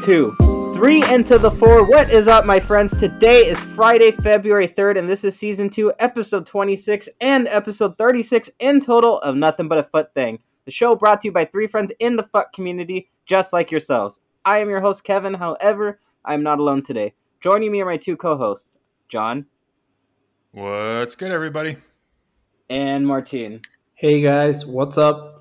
two, three into the four. What is up, my friends? Today is Friday, February 3rd, and this is season two, episode 26 and episode 36 in total of Nothing But a FUT Thing. The show brought to you by three friends in the FUT community, just like yourselves. I am your host, Kevin. However, I am not alone today. Joining me are my two co hosts, John What's good, everybody? and Martine. Hey guys, what's up?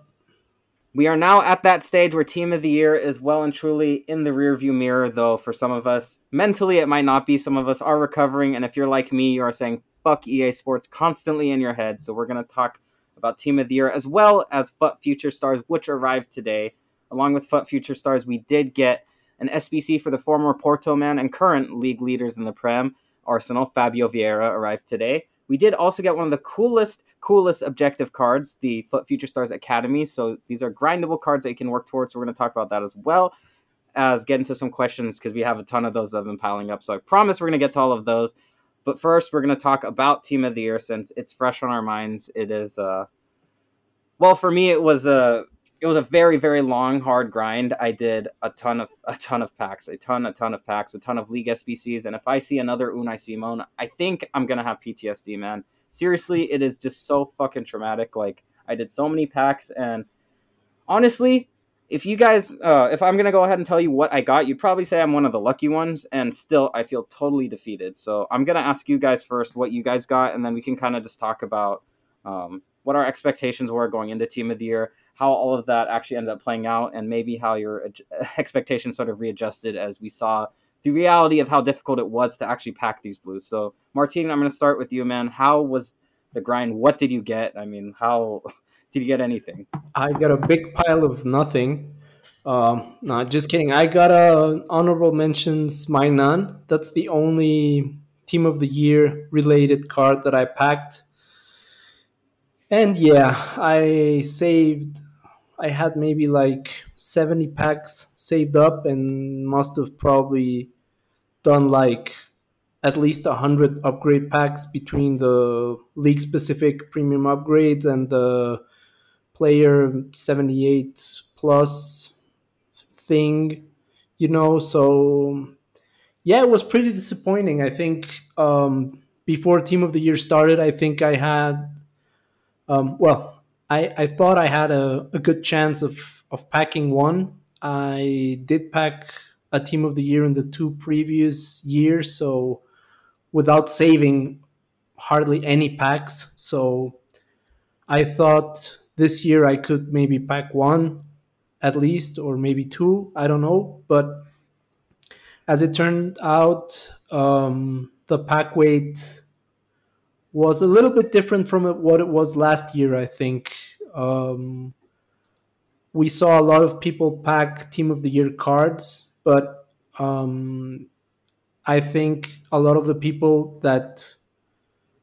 We are now at that stage where Team of the Year is well and truly in the rearview mirror, though for some of us, mentally it might not be. Some of us are recovering, and if you're like me, you are saying fuck EA Sports constantly in your head. So we're going to talk about Team of the Year as well as FUT Future Stars, which arrived today. Along with FUT Future Stars, we did get an SBC for the former Porto man and current league leaders in the Prem, Arsenal, Fabio Vieira, arrived today. We did also get one of the coolest, coolest objective cards, the FUT Future Stars Academy. So these are grindable cards that you can work towards. We're going to talk about that as well as get into some questions because we have a ton of those that have been piling up. So I promise we're going to get to all of those. But first, we're going to talk about Team of the Year since it's fresh on our minds. It is, uh, well, for me, it was a it was a very very long hard grind. I did a ton of a ton of packs, a ton a ton of packs, a ton of league SBCs, and if I see another Unai Simón, I think I'm gonna have PTSD, man. Seriously, it is just so fucking traumatic. Like I did so many packs, and honestly, if you guys, uh, if I'm gonna go ahead and tell you what I got, you'd probably say I'm one of the lucky ones, and still I feel totally defeated. So I'm gonna ask you guys first what you guys got, and then we can kind of just talk about um, what our expectations were going into Team of the Year, how all of that actually ended up playing out, and maybe how your uh, expectations sort of readjusted as we saw the reality of how difficult it was to actually pack these blues. So Martine, I'm gonna start with you, man. How was the grind? What did you get? I mean, how did you get anything? I got a big pile of nothing. Um, no, just kidding. I got a honorable mentions, Maignan. That's the only team of the year related card that I packed. And yeah, I saved. I had maybe like seventy packs saved up, and must have probably done like at least 100 upgrade packs between the league specific premium upgrades and the player 78 plus thing you know? So yeah it was pretty disappointing. I think um, before team of the year started i think i had um, well I, I thought i had a, a good chance of of packing one i did pack a team of the year in the two previous years so without saving hardly any packs so i thought this year I could maybe pack one at least, or maybe two. I don't know. But as it turned out, um, the pack weight was a little bit different from what it was last year, I think. Um, we saw a lot of people pack Team of the Year cards, but um, I think a lot of the people that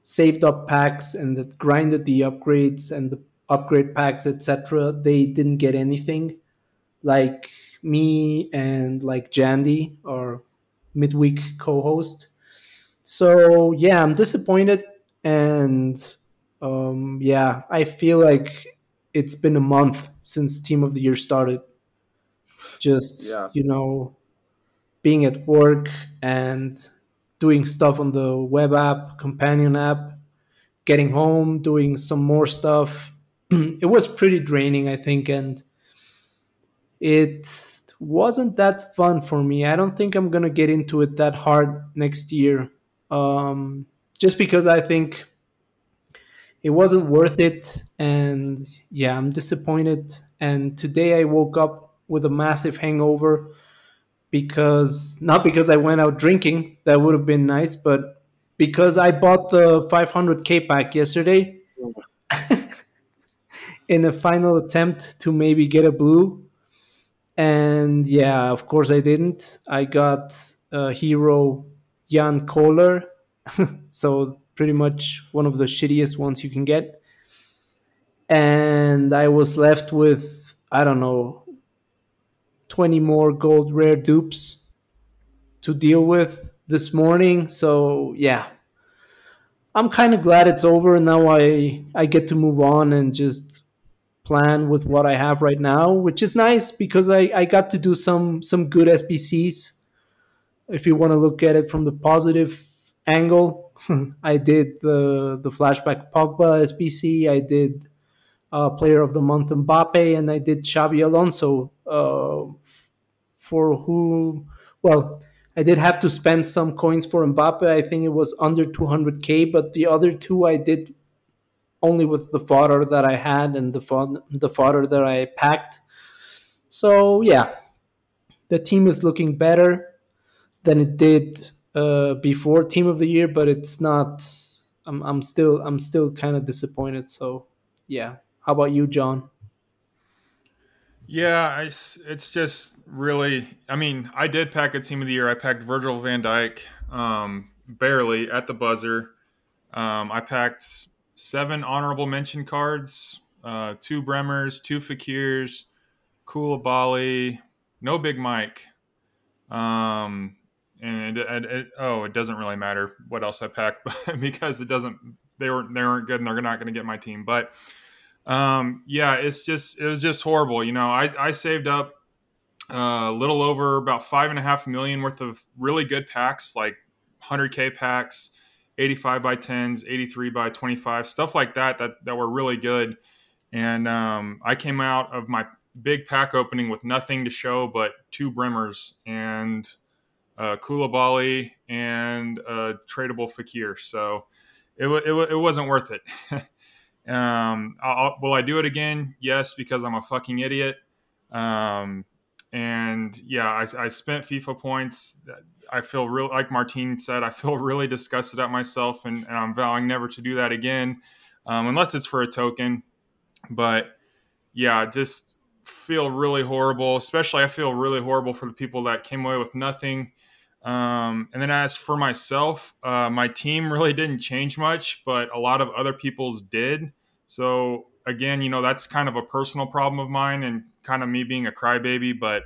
saved up packs and that grinded the upgrades and the upgrade packs, etc., they didn't get anything. Like me and like Jandy, our midweek co-host. So yeah, I'm disappointed, and um, yeah, I feel like it's been a month since Team of the Year started. Just Yeah. you know, being at work and doing stuff on the web app, companion app, getting home, doing some more stuff, it was pretty draining, I think, and it wasn't that fun for me. I don't think I'm gonna get into it that hard next year, um, just because I think it wasn't worth it. And yeah, I'm disappointed. And today I woke up with a massive hangover because not because I went out drinking, that would have been nice, but because I bought the 500k pack yesterday in a final attempt to maybe get a blue. And yeah, of course I didn't. I got a hero Jan Koller, so pretty much one of the shittiest ones you can get. And I was left with I don't know 20 more gold rare dupes to deal with this morning. So yeah, I'm kind of glad it's over and now I I get to move on and just plan with what I have right now, which is nice because I, I got to do some some good SBCs. If you want to look at it from the positive angle, I did the the flashback Pogba SBC. I did uh, Player of the Month Mbappe, and I did Xabi Alonso. Uh, for who, well, I did have to spend some coins for Mbappe. I think it was under 200k, but the other two I did only with the fodder that I had and the fod- the fodder that I packed. So yeah, the team is looking better than it did uh, before Team of the Year, but it's not. I'm I'm still I'm still kind of disappointed. So yeah, how about you, John? Yeah, I, it's just really. I mean, I did pack a team of the year. I packed Virgil Van Dijk um, barely at the buzzer. Um, I packed seven honorable mention cards, uh, two Bremers, two Fekirs, Koulibaly, no Big Mike. Um, and it, oh, it doesn't really matter what else I packed because it doesn't. They weren't they weren't good, and they're not going to get my team. But um, yeah, it's just it was just horrible. You know, I I saved up uh, a little over about five and a half million worth of really good packs, like 100k packs, 85 by 10s, 83 by 25, stuff like that that that were really good. And um, I came out of my big pack opening with nothing to show but two Bremers and uh, Koulibaly and a tradable Fekir. So it, it, it wasn't worth it. Um, I'll, will I do it again? Yes, because I'm a fucking idiot. Um, and yeah, I, I, spent FIFA points. I feel real like Martine said. I feel really disgusted at myself, and, and I'm vowing never to do that again, um, unless it's for a token. But yeah, just feel really horrible. Especially, I feel really horrible for the people that came away with nothing. Um, and then as for myself, uh, my team really didn't change much, but a lot of other people's did. So again, you know, that's kind of a personal problem of mine and kind of me being a crybaby. But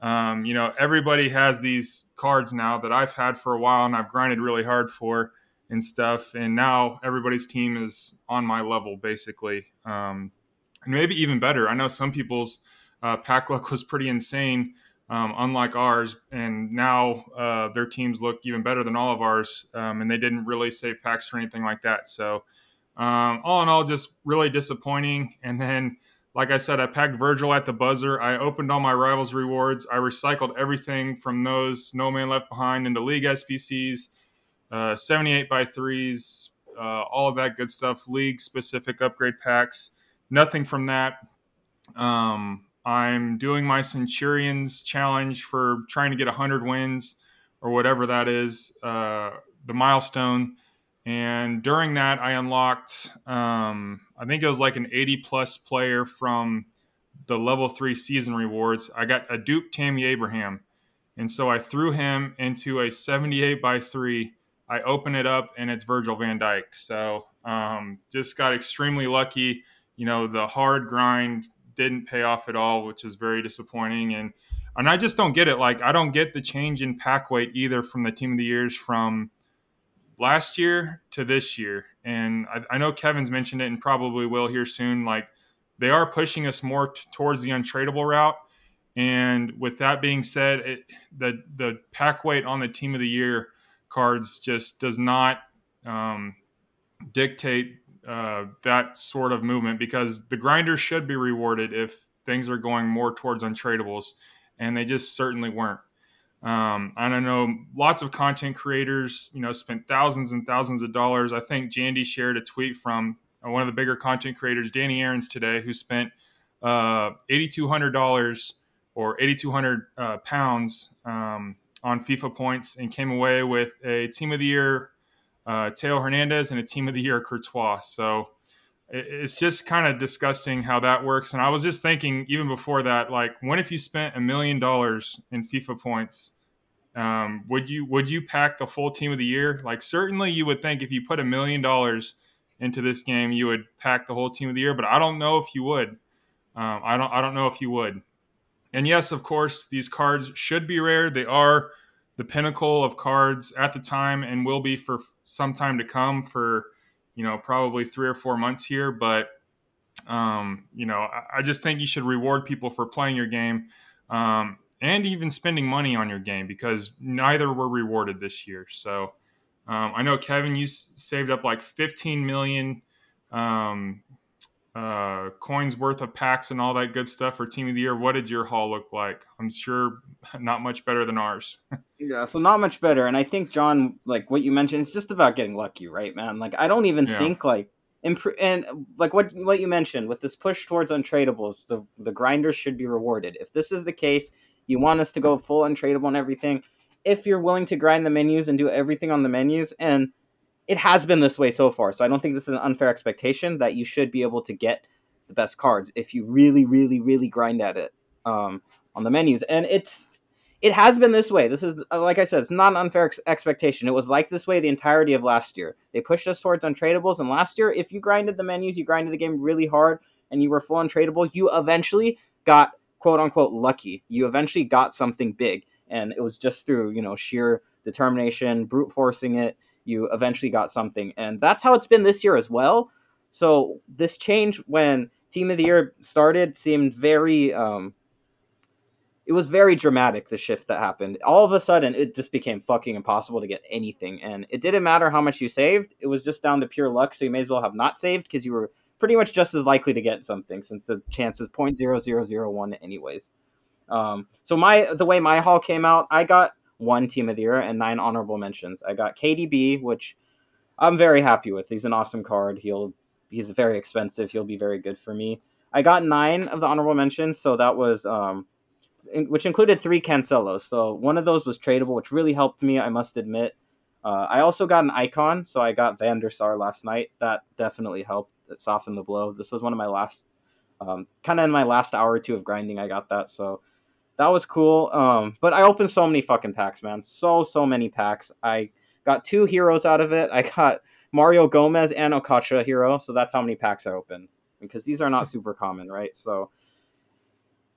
um, you know, everybody has these cards now that I've had for a while and I've grinded really hard for and stuff. And now everybody's team is on my level basically. Um, and maybe even better. I know some people's uh, pack luck was pretty insane um, unlike ours. And now uh, their teams look even better than all of ours, um, and they didn't really save packs or anything like that. So, um, all in all, just really disappointing. And then, like I said, I packed Virgil at the buzzer. I opened all my rivals rewards. I recycled everything from those No Man Left Behind into League SBCs, uh, 78 by threes, uh, all of that good stuff, league specific upgrade packs. Nothing from that. Um, I'm doing my Centurions challenge for trying to get 100 wins or whatever that is, uh, the milestone. And during that, I unlocked, um, I think it was like an 80 plus player from the level three season rewards. I got a dupe Tammy Abraham. And so I threw him into a 78 by three. I open it up and it's Virgil van Dijk. So um, just got extremely lucky. You know, the hard grind didn't pay off at all, which is very disappointing. And and I just don't get it. Like I don't get the change in pack weight either from the team of the years from last year to this year. And I, I know Kevin's mentioned it and probably will here soon. Like they are pushing us more t- towards the untradeable route. And with that being said, it, the the pack weight on the team of the year cards just does not um, dictate uh, that sort of movement because the grinders should be rewarded if things are going more towards untradables, and they just certainly weren't. Um, I don't know. Lots of content creators, you know, spent thousands and thousands of dollars. I think Jandy shared a tweet from uh, one of the bigger content creators, Danny Aarons today, who spent uh, eighty-two hundred dollars or eighty-two hundred uh, pounds um, on FIFA points and came away with a Team of the Year uh, Theo Hernandez and a Team of the Year Courtois. So it's just kind of disgusting how that works. And I was just thinking, even before that, like, when if you spent a million dollars in FIFA points, um, would you would you pack the full Team of the Year? Like, certainly you would think if you put a million dollars into this game, you would pack the whole Team of the Year. But I don't know if you would. Um, I don't I don't know if you would. And yes, of course, these cards should be rare. They are the pinnacle of cards at the time and will be for some time to come for you know probably three or four months here but Um, you know, I, I, just think you should reward people for playing your game um, and even spending money on your game because neither were rewarded this year. So um, I know Kevin, you s- saved up like 15 million um, uh, coins worth of packs and all that good stuff for Team of the Year. What did your haul look like? I'm sure not much better than ours. yeah, so not much better. And I think John, like what you mentioned, it's just about getting lucky, right, man? Like I don't even yeah. think like imp- and like what what you mentioned with this push towards untradables, the the grinders should be rewarded. If this is the case, you want us to go full untradable and everything. If you're willing to grind the menus and do everything on the menus and it has been this way so far. So I don't think this is an unfair expectation that you should be able to get the best cards if you really, really, really grind at it um, on the menus. And it's it has been this way. This is uh, like I said, it's not an unfair ex- expectation. It was like this way the entirety of last year. They pushed us towards untradables, and last year, if you grinded the menus, you grinded the game really hard, and you were full untradable, you eventually got quote unquote lucky. You eventually got something big, and it was just through you know sheer determination, brute forcing it you eventually got something. And that's how it's been this year as well. So this change when Team of the Year started seemed very um it was very dramatic the shift that happened. All of a sudden it just became fucking impossible to get anything. And it didn't matter how much you saved, it was just down to pure luck, so you may as well have not saved because you were pretty much just as likely to get something since the chance is 0.0001 anyways. Um, so my the way my haul came out, I got one team of the year and nine honorable mentions. I got KDB, which I'm very happy with. He's an awesome card. He'll he's very expensive. He'll be very good for me. I got nine of the honorable mentions, so that was um, in, which included three Cancelos. So one of those was tradable, which really helped me. I must admit. Uh, I also got an icon, so I got Van der Sar last night. That definitely helped. It softened the blow. This was one of my last, um, kind of in my last hour or two of grinding. I got that, so that was cool. Um, but I opened so many fucking packs, man. So so many packs. I got two heroes out of it. I got Mario Gomez and Okocha hero. So that's how many packs I opened because these are not super common, right? So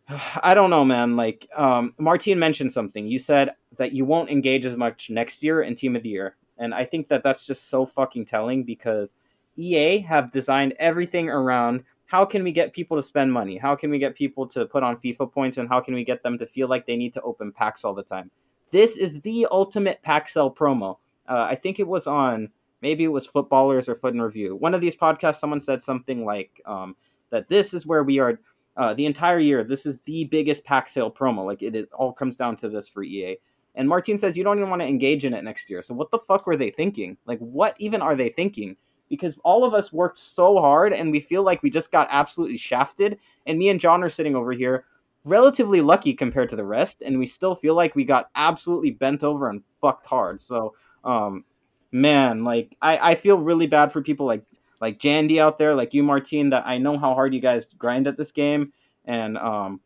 I don't know, man. Like um, Martin mentioned something. You said that you won't engage as much next year in Team of the Year, and I think that that's just so fucking telling because EA have designed everything around how can we get people to spend money? How can we get people to put on FIFA points? And how can we get them to feel like they need to open packs all the time? This is the ultimate pack sell promo. Uh, I think it was on maybe it was Footballers or Foot and Review. One of these podcasts, someone said something like um, that this is where we are uh, the entire year. This is the biggest pack sale promo. Like it, it all comes down to this for EA. And Martin says you don't even want to engage in it next year. So what the fuck were they thinking? Like what even are they thinking? Because all of us worked so hard and we feel like we just got absolutely shafted. And me and John are sitting over here relatively lucky compared to the rest, and we still feel like we got absolutely bent over and fucked hard. So, um, man, like I, I feel really bad for people like like Jandy out there, like you, Martine, that I know how hard you guys grind at this game, and um,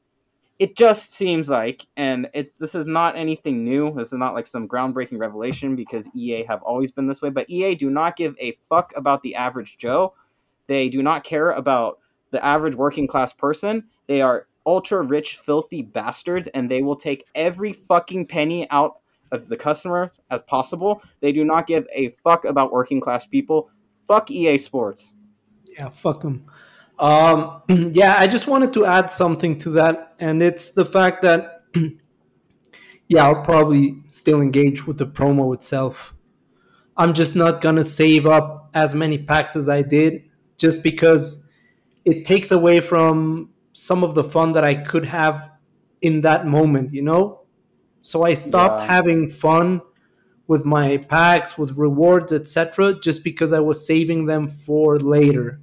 it just seems like, and it's this is not anything new. This is not like some groundbreaking revelation because EA have always been this way. But EA do not give a fuck about the average Joe. They do not care about the average working class person. They are ultra rich, filthy bastards, and they will take every fucking penny out of the customers as possible. They do not give a fuck about working class people. Fuck EA Sports. Yeah, fuck them. Um, yeah, I just wanted to add something to that, and it's the fact that, yeah, I'll probably still engage with the promo itself. I'm just not gonna save up as many packs as I did, just because it takes away from some of the fun that I could have in that moment, you know? So I stopped yeah. having fun with my packs, with rewards, etc., just because I was saving them for later,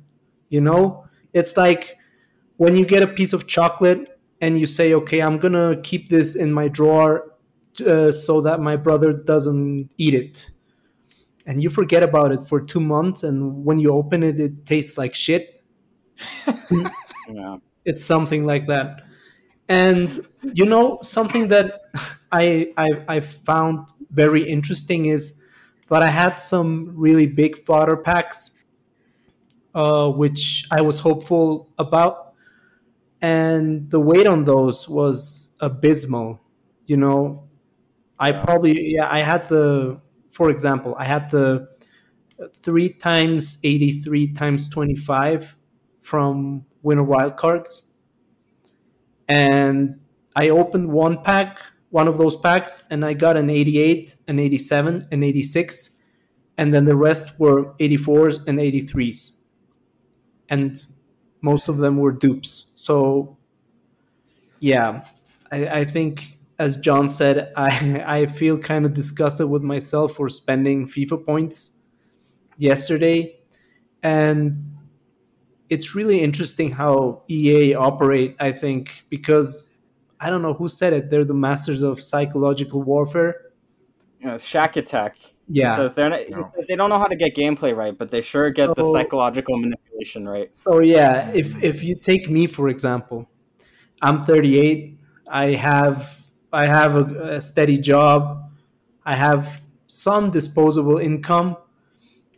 you know? It's like when you get a piece of chocolate and you say, okay, I'm going to keep this in my drawer uh, so that my brother doesn't eat it. And you forget about it for two months. And when you open it, it tastes like shit. yeah. It's something like that. And you know, something that I, I, I found very interesting is that I had some really big fodder packs uh, which I was hopeful about. And the weight on those was abysmal. You know, I probably, yeah, I had the, for example, I had the three times 83 times 25 from winner wild cards. And I opened one pack, one of those packs, and I got an 88, an 87, an 86, and then the rest were 84s and 83s. And most of them were dupes. So, yeah, I, I think, as John said, I, I feel kind of disgusted with myself for spending FIFA points yesterday. And it's really interesting how EA operate, I think, because I don't know who said it. They're the masters of psychological warfare. Yeah, Shack Attack. Yeah. Says they're not, he says they don't know how to get gameplay right, but they sure get the psychological manipulation right. So yeah, if if you take me for example, I'm 38. I have I have a, a steady job. I have some disposable income,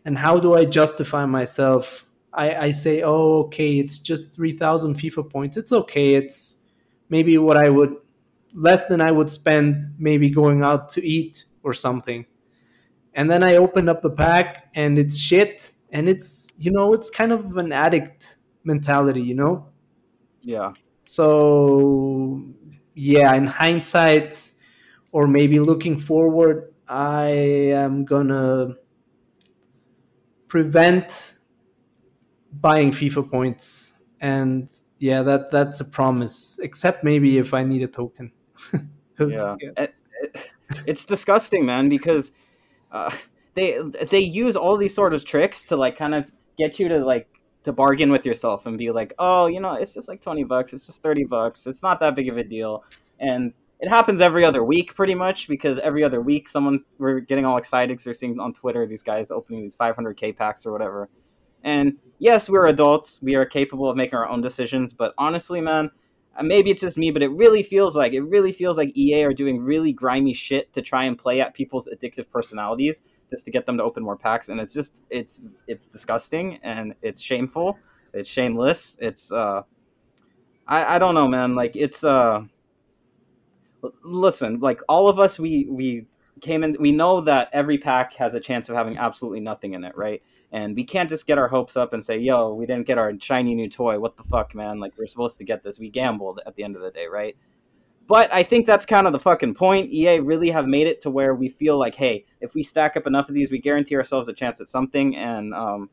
and how do I justify myself? I, I say, oh, okay, it's just 3,000 FIFA points. It's okay. It's maybe what I would less than I would spend maybe going out to eat or something. And then I open up the pack and it's shit. And it's, you know, it's kind of an addict mentality, you know? Yeah. So, yeah, in hindsight, or maybe looking forward, I am gonna prevent buying FIFA points. And yeah, that that's a promise. Except maybe if I need a token. 'Cause- Yeah. It- it- it's disgusting, man, because uh, they they use all these sort of tricks to like kind of get you to like to bargain with yourself and be like, oh, you know, it's just like twenty bucks, it's just thirty bucks, it's not that big of a deal, and it happens every other week, pretty much, because every other week someone's we're getting all excited because we're seeing on Twitter these guys opening these 500k packs or whatever, and yes, we're adults, we are capable of making our own decisions, but honestly, man, maybe it's just me, but it really feels like it really feels like EA are doing really grimy shit to try and play at people's addictive personalities just to get them to open more packs, and it's just it's it's disgusting and it's shameful, it's shameless, it's uh, I I don't know, man, like it's uh, listen, like all of us, we we came in, we know that every pack has a chance of having absolutely nothing in it, right? And we can't just get our hopes up and say, "Yo, we didn't get our shiny new toy. What the fuck, man? Like we're supposed to get this. We gambled at the end of the day, right?" But I think that's kind of the fucking point. EA really have made it to where we feel like, hey, if we stack up enough of these, we guarantee ourselves a chance at something. And um,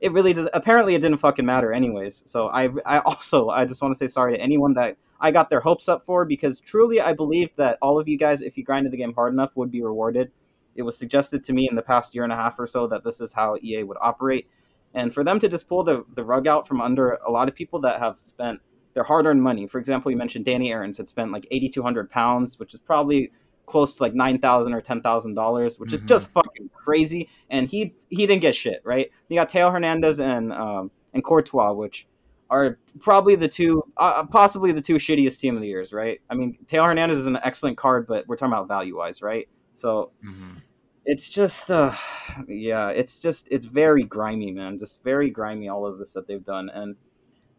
it really does. Apparently, it didn't fucking matter, anyways. So I, I also, I just want to say sorry to anyone that I got their hopes up for because truly, I believed that all of you guys, if you grinded the game hard enough, would be rewarded. It was suggested to me in the past year and a half or so that this is how EA would operate. And for them to just pull the, the rug out from under a lot of people that have spent their hard earned money. For example, you mentioned Danny Aarons had spent like 8,200 pounds, which is probably close to like 9,000 or $10,000, which is Mhm. just fucking crazy. And he he didn't get shit, right? You got Theo Hernandez and um, and Courtois, which are probably the two, uh, possibly the two shittiest team of the years, right? I mean, Theo Hernandez is an excellent card, but we're talking about value wise, right? So Mhm. It's just uh yeah it's just it's very grimy man just very grimy all of this that they've done and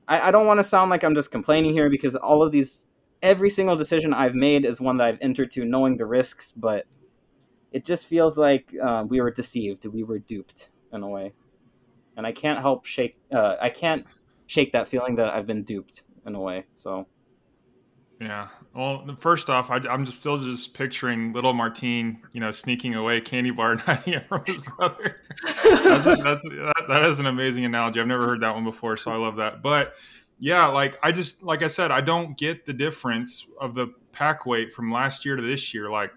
i, I don't want to sound like i'm just complaining here because all of these every single decision i've made is one that i've entered to knowing the risks but it just feels like uh, we were deceived we were duped in a way and i can't help shake uh, i can't shake that feeling that i've been duped in a way so Yeah. Well, first off, I, I'm just still just picturing little Martine, you know, sneaking away candy bar and hiding it from his brother. that's, a, that's that, that is an amazing analogy. I've never heard that one before, so I love that. But yeah, like I just like I said, I don't get the difference of the pack weight from last year to this year. Like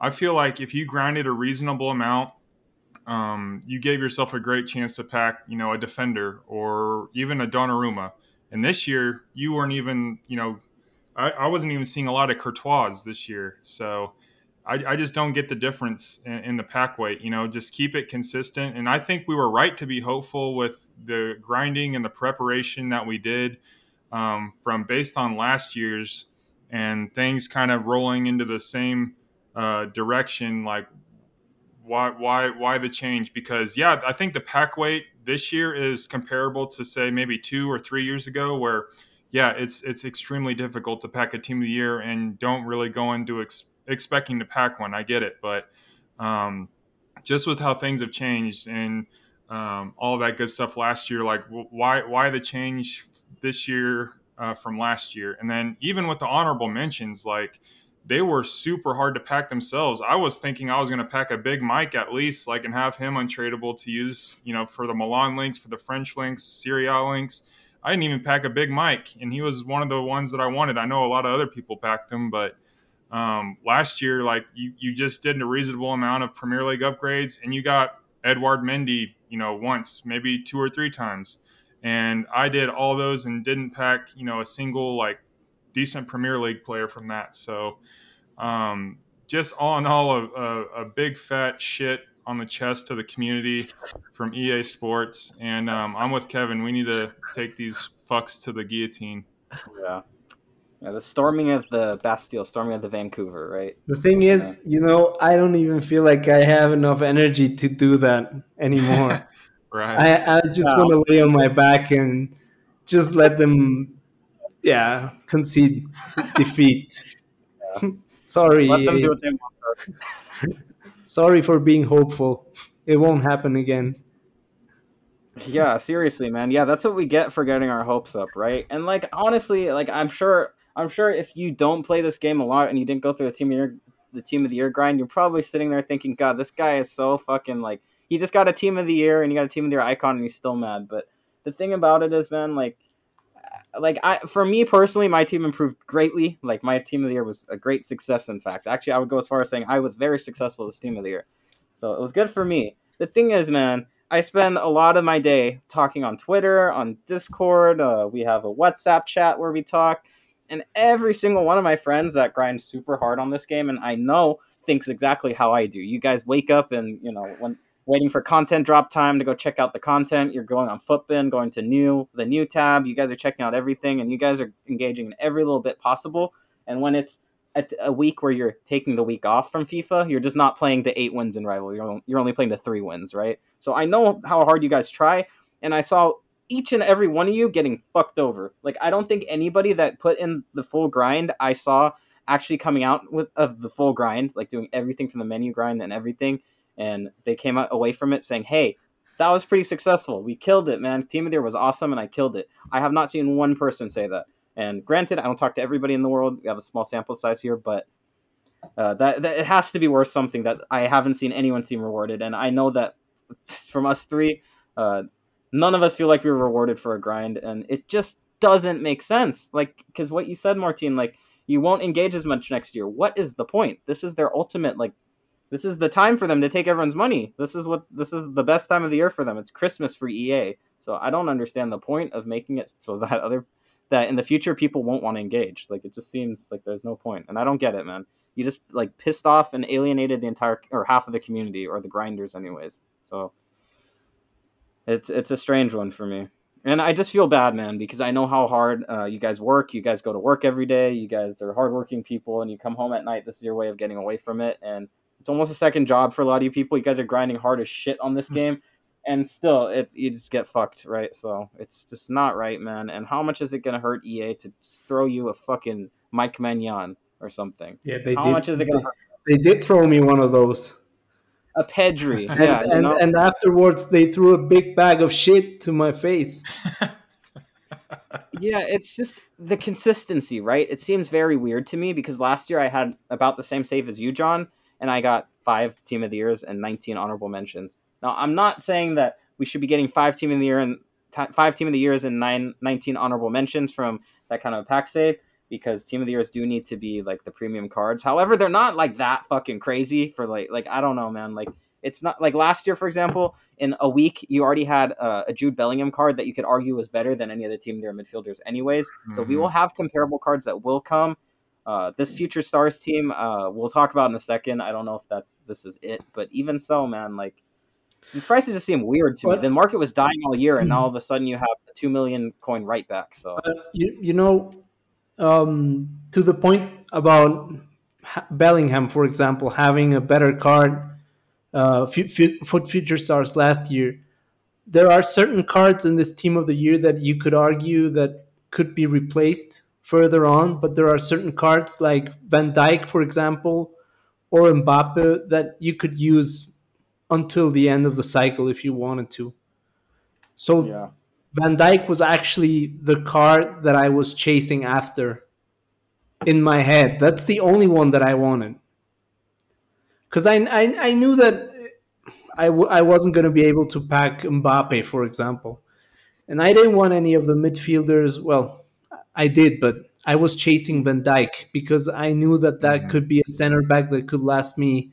I feel like if you grinded a reasonable amount, um, you gave yourself a great chance to pack, you know, a defender or even a Donnarumma. And this year, you weren't even, you know, I, I wasn't even seeing a lot of Courtois this year. So I, I just don't get the difference in, in the pack weight. You know, just keep it consistent. And I think we were right to be hopeful with the grinding and the preparation that we did um, from based on last year's and things kind of rolling into the same uh, direction. Like, why, why, why the change? Because yeah, I think the pack weight this year is comparable to say maybe two or three years ago, where yeah, it's it's extremely difficult to pack a team of the year and don't really go into ex- expecting to pack one. I get it, but um, just with how things have changed and um, all that good stuff last year, like why why the change this year uh, from last year. And then even with the honorable mentions, like they were super hard to pack themselves. I was thinking I was going to pack a big Mike at least, like, and have him untradeable to use, you know, for the Milan links, for the French links, Serie A links. I didn't even pack a big Mike, and he was one of the ones that I wanted. I know a lot of other people packed them, but um, last year, like you, you just did a reasonable amount of Premier League upgrades, and you got Edouard Mendy, you know, once, maybe two or three times, and I did all those and didn't pack, you know, a single like decent Premier League player from that. So, um, just all in all, a, a, a, big fat shit on the chest to the community from EA Sports. And um, I'm with Kevin. We need to take these fucks to the guillotine. Yeah. Yeah, the storming of the Bastille, storming of the Vancouver, right? The thing is, you know, I don't even feel like I have enough energy to do that anymore. right. I, I just wow. want to lay on my back and just let them yeah, concede defeat. Yeah. Sorry. Let them do what they want. Sorry for being hopeful. It won't happen again. Yeah, seriously, man. Yeah, that's what we get for getting our hopes up, right? And like honestly, like I'm sure I'm sure if you don't play this game a lot and you didn't go through the team of year the team of the year grind, you're probably sitting there thinking, God, this guy is so fucking like he just got a team of the year and you got a team of the year icon and he's still mad. But the thing about it is, man, like like I for me personally, my team improved greatly. Like my team of the year was a great success. In fact, actually, I would go as far as saying I was very successful this team of the year. So it was good for me. The thing is, man, I spend a lot of my day talking on Twitter, on Discord. Uh, we have a WhatsApp chat where we talk, and every single one of my friends that grind super hard on this game, and I know thinks exactly how I do. You guys wake up and you know when waiting for content drop time to go check out the content. You're going on Futbin, going to new the new tab. You guys are checking out everything, and you guys are engaging in every little bit possible. And when it's a week where you're taking the week off from FIFA, you're just not playing the eight wins in rival. You're only, you're only playing the three wins, right? So I know how hard you guys try, and I saw each and every one of you getting fucked over. Like I don't think anybody that put in the full grind I saw actually coming out with of the full grind, like doing everything from the menu grind and everything and they came away from it saying, "Hey, that was pretty successful. We killed it, man. Team of the Year was awesome, and I killed it." I have not seen one person say that. And granted, I don't talk to everybody in the world. We have a small sample size here, but uh, that, that it has to be worth something that I haven't seen anyone seem rewarded. And I know that from us three, uh, none of us feel like we were rewarded for a grind, and it just doesn't make sense. Like, because what you said, Martine, like you won't engage as much next year. What is the point? This is their ultimate like this is the time for them to take everyone's money. This is what this is the best time of the year for them. It's Christmas for EA. So I don't understand the point of making it so that other that in the future people won't want to engage. Like it just seems like there's no point. And I don't get it, man. You just like pissed off and alienated the entire or half of the community or the grinders anyways. So it's it's a strange one for me. And I just feel bad, man, because I know how hard uh, you guys work. You guys go to work every day. You guys are hardworking people, and you come home at night. This is your way of getting away from it. And it's almost a second job for a lot of you people. You guys are grinding hard as shit on this hmm. game, and still, it you just get fucked, right? So it's just not right, man. And how much is it gonna hurt EA to throw you a fucking Mike Maignan or something? Yeah, they how did. much is it gonna? They, they did throw me one of those. A Pedri, and, yeah, and, and afterwards they threw a big bag of shit to my face. yeah, it's just the consistency, right? It seems very weird to me because last year I had about the same save as you, John, and I got five Team of the Years and 19 honorable mentions. Now, I'm not saying that we should be getting five Team of the Year and t- five Team of the Years and nine, 19 honorable mentions from that kind of pack save because Team of the Years do need to be like the premium cards. However, they're not like that fucking crazy for like like I don't know, man. Like it's not like last year, for example, in a week you already had uh, a Jude Bellingham card that you could argue was better than any other Team of the Year midfielders, anyways. Mm-hmm. So we mm-hmm. will have comparable cards that will come. Uh, this future stars team, uh, we'll talk about in a second. I don't know if that's this is it, but even so, man, like these prices just seem weird to but, me. The market was dying all year, and now all of a sudden you have a two million coin right back. So you you know, um, to the point about Bellingham, for example, having a better card, uh, FUT Future Stars last year. There are certain cards in this team of the year that you could argue that could be replaced further on, but there are certain cards like Van Dijk, for example, or Mbappe that you could use until the end of the cycle if you wanted to. So yeah. Van Dijk was actually the card that I was chasing after in my head. That's the only one that I wanted. Because I, I, I knew that I w- I wasn't going to be able to pack Mbappe, for example. And I didn't want any of the midfielders. Well, I did, but I was chasing Van Dijk because I knew that that mm-hmm. could be a center back that could last me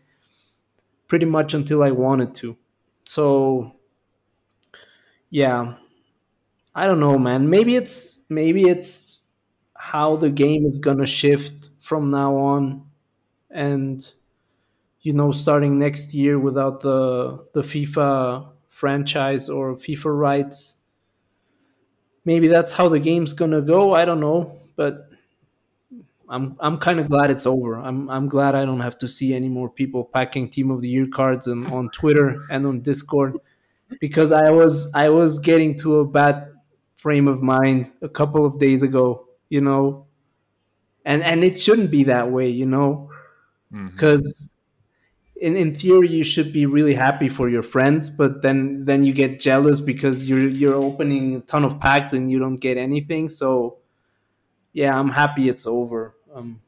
pretty much until I wanted to. So, yeah, I don't know, man. Maybe it's maybe it's how the game is gonna shift from now on, and you know, starting next year without the the FIFA franchise or FIFA rights. Maybe that's how the game's gonna go. I don't know, but I'm I'm kind of glad it's over. I'm I'm glad I don't have to see any more people packing Team of the Year cards on, on Twitter and on Discord because I was I was getting to a bad frame of mind a couple of days ago, you know. And and it shouldn't be that way, you know. Because mm-hmm in, in theory you should be really happy for your friends but then then you get jealous because you're you're opening a ton of packs and you don't get anything. So yeah i'm happy it's over. Um,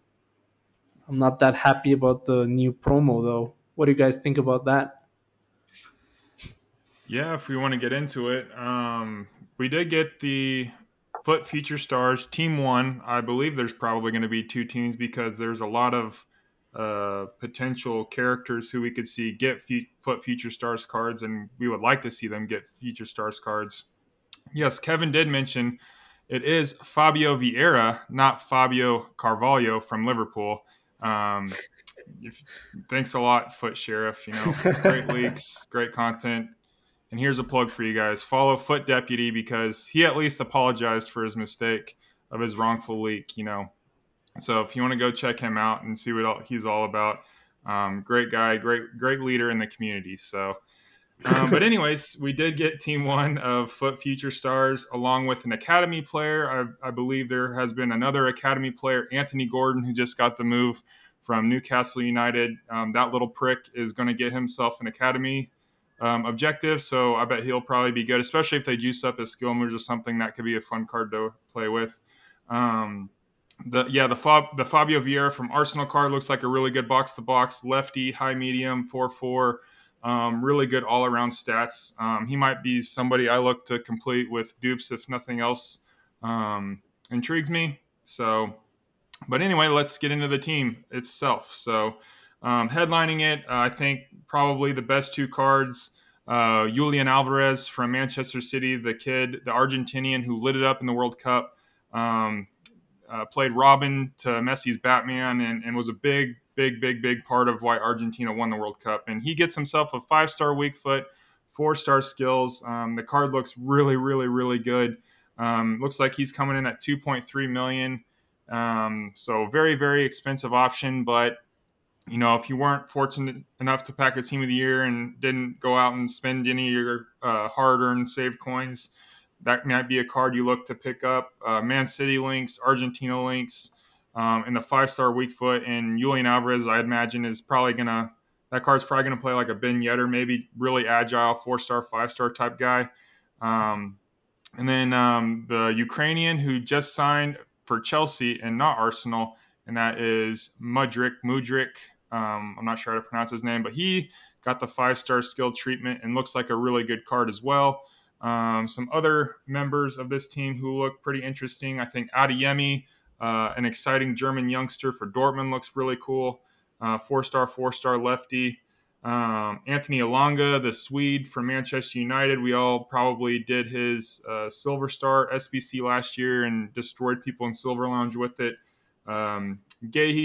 i'm not that happy about the new promo though. What do you guys think about that? Yeah if we want to get into it um, we did get the FUT future stars team one. I believe there's probably going to be two teams because there's a lot of uh, potential characters who we could see get FUT future stars cards, and we would like to see them get future stars cards. Yes, Kevin did mention it is Fabio Vieira, not Fabio Carvalho from Liverpool. Um, if, thanks a lot, FUT Sheriff. You know, great leaks, great content. And here's a plug for you guys: follow FUT Deputy because he at least apologized for his mistake of his wrongful leak. You know, so if you want to go check him out and see what all, he's all about, um, great guy, great great leader in the community. So, um, but anyways, we did get Team One of FUT Future Stars along with an academy player. I, I believe there has been another academy player, Anthony Gordon, who just got the move from Newcastle United. Um, that little prick is going to get himself an academy um, objective. So I bet he'll probably be good, especially if they juice up his skill moves or something. That could be a fun card to play with. Um, the yeah the Fab, the Fabio Vieira from Arsenal card looks like a really good box to box lefty, high medium, four four. Um, really good all around stats. Um, he might be somebody I look to complete with dupes if nothing else um, intrigues me. So, but anyway, let's get into the team itself. So, um, headlining it, uh, I think probably the best two cards. Uh, Julian Alvarez from Manchester City, the kid, the Argentinian who lit it up in the World Cup. Uh, played Robin to Messi's Batman and, and was a big, big, big, big part of why Argentina won the World Cup. And he gets himself a five star weak foot, four star skills. Um, the card looks really, really, really good. Um, looks like he's coming in at 2.3 million. Um, so very, very expensive option. But you know, if you weren't fortunate enough to pack a team of the year and didn't go out and spend any of your uh, hard-earned saved coins, that might be a card you look to pick up. Uh, Man City links, Argentina links, um, and the five star weak foot. And Julian Alvarez, I imagine, is probably gonna that card's probably gonna play like a Ben Yedder, maybe really agile four star, five star type guy. Um, and then um, the Ukrainian who just signed for Chelsea and not Arsenal, and that is Mudryk Mudryk. Um, I'm not sure how to pronounce his name, but he got the five star skill treatment and looks like a really good card as well. Um, some other members of this team who look pretty interesting. I think Adeyemi, uh, an exciting German youngster for Dortmund, looks really cool. Uh, four star, four star lefty. Um, Anthony Elanga, the Swede from Manchester United. We all probably did his uh, Silver Star SBC last year and destroyed people in Silver Lounge with it. Um,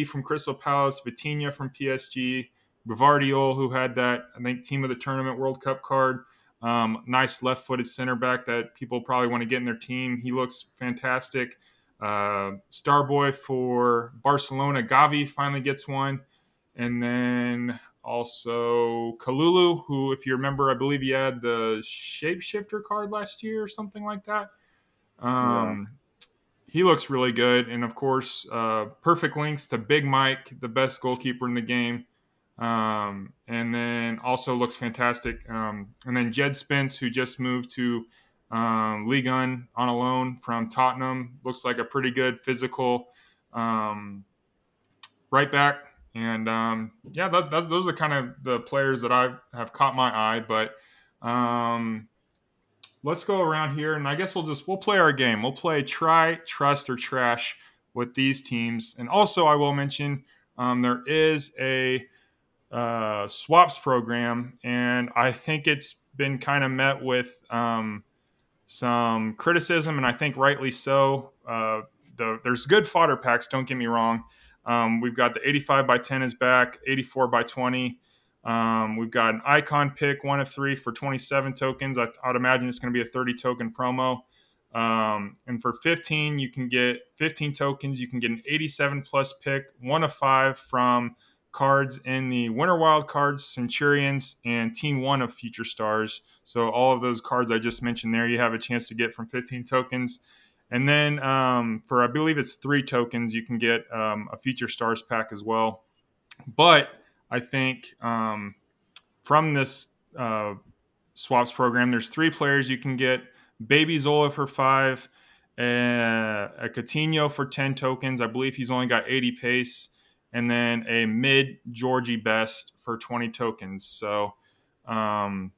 from Crystal Palace, Vitinha from PSG, Gvardiol, who had that, I think, Team of the Tournament World Cup card. Um, nice left-footed center back that people probably want to get in their team. He looks fantastic. Uh, Starboy for Barcelona. Gavi finally gets one, and then also Kalulu, who, if you remember, I believe he had the shapeshifter card last year or something like that. Um, yeah. He looks really good, and of course, uh, perfect links to Big Mike, the best goalkeeper in the game. Um, and then also looks fantastic. Um, and then Jed Spence, who just moved to um, Lee Gunn on a loan from Tottenham. Looks like a pretty good physical um, right back. And um, yeah, that, that, those are kind of the players that I have caught my eye. But um, let's go around here, and I guess we'll just we'll play our game. We'll play try, trust, or trash with these teams. And also, I will mention um, there is a uh, swaps program, and I think it's been kind of met with um, some criticism, and I think rightly so. Uh, the, there's good fodder packs. Don't get me wrong. Um, we've got the 85 by 10 is back, 84 by 20. Um, we've got an icon pick, one of three for 27 tokens. I, would imagine it's going to be a 30 token promo. Um, and for 15, you can get 15 tokens. You can get an 87 plus pick, one of five from cards in the Winter Wild Cards, Centurions, and Team One of Future Stars. So all of those cards I just mentioned there, you have a chance to get from 15 tokens. And then um, for I believe it's three tokens, you can get um, a Future Stars pack as well. But I think um, from this uh, swaps program, there's three players you can get: Baby Zola for five, uh, a Coutinho for ten tokens. I believe he's only got 80 pace, and then a mid Georgie Best for 20 tokens. So. Um,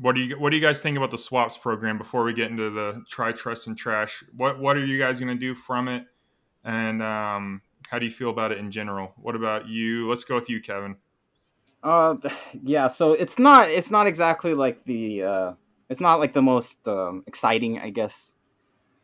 what do you what do you guys think about the swaps program before we get into the try trust and trash? What what are you guys going to do from it? And um, how do you feel about it in general? What about you? Let's go with you kevin. Uh yeah so it's not it's not exactly like the uh it's not like the most um, exciting i guess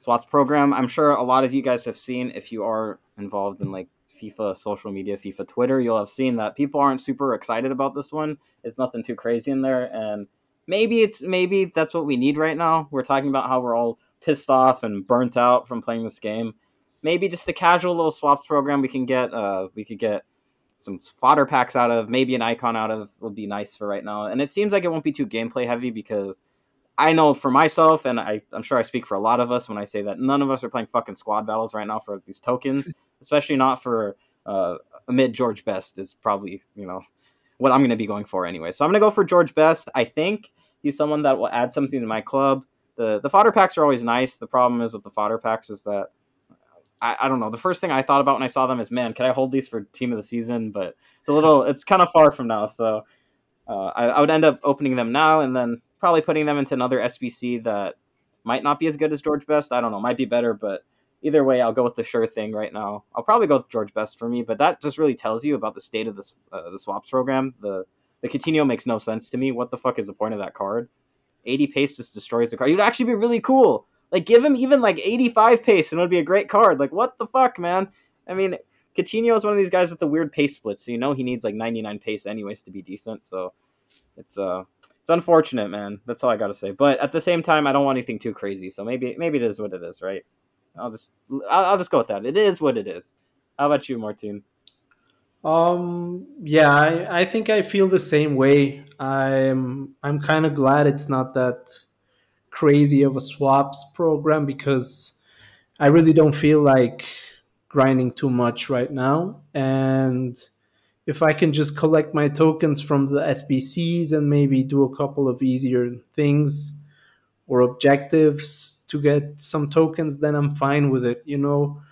swaps program. I'm sure a lot of you guys have seen if you are involved in like FIFA social media, FIFA Twitter, you'll have seen that people aren't super excited about this one. It's nothing too crazy in there, and maybe it's maybe that's what we need right now. We're talking about how we're all pissed off and burnt out from playing this game. Maybe just a casual little swaps program we can get. Uh, we could get some fodder packs out of, maybe an icon out of would be nice for right now. And it seems like it won't be too gameplay heavy because I know for myself, and I, I'm sure I speak for a lot of us when I say that none of us are playing fucking squad battles right now for these tokens, especially not for uh, mid George Best is probably you know what I'm going to be going for anyway. So I'm going to go for George Best. I think he's someone that will add something to my club. The the fodder packs are always nice. The problem is with the fodder packs is that I, I don't know. The first thing I thought about when I saw them is, man, can I hold these for team of the season? But it's a little, it's kind of far from now. So uh, I, I would end up opening them now and then probably putting them into another SBC that might not be as good as George Best. I don't know, might be better, but either way, I'll go with the sure thing right now. I'll probably go with George Best for me, but that just really tells you about the state of this uh, the swaps program. The the Coutinho makes no sense to me. What the fuck is the point of that card? 80 pace just destroys the card. Would actually be really cool. Like give him even like 85 pace and it would be a great card. Like what the fuck, man? I mean, Coutinho is one of these guys with the weird pace splits, so you know he needs like 99 pace anyways to be decent. So it's uh it's unfortunate, man. That's all I got to say. But at the same time, I don't want anything too crazy. So maybe maybe it is what it is, right? I'll just I'll, I'll just go with that. It is what it is. How about you, Martin? Um, yeah, I, I think I feel the same way. I'm I'm kind of glad it's not that crazy of a swaps program because I really don't feel like grinding too much right now. And if I can just collect my tokens from the SBCs and maybe do a couple of easier things or objectives to get some tokens, then I'm fine with it. You know,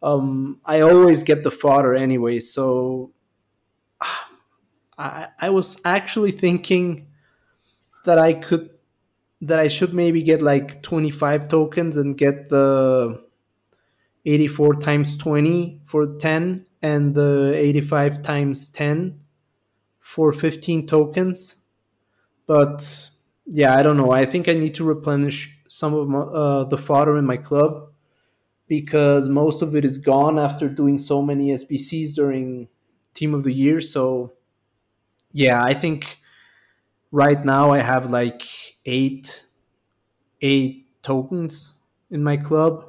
um, I always get the fodder anyway. So I, I was actually thinking that I could that I should maybe get like 25 tokens and get the 84 times 20 for 10 and the 85 times 10 for 15 tokens. But yeah, I don't know. I think I need to replenish some of my, uh, the fodder in my club because most of it is gone after doing so many SBCs during Team of the Year. So, yeah, I think right now I have like eight eight tokens in my club.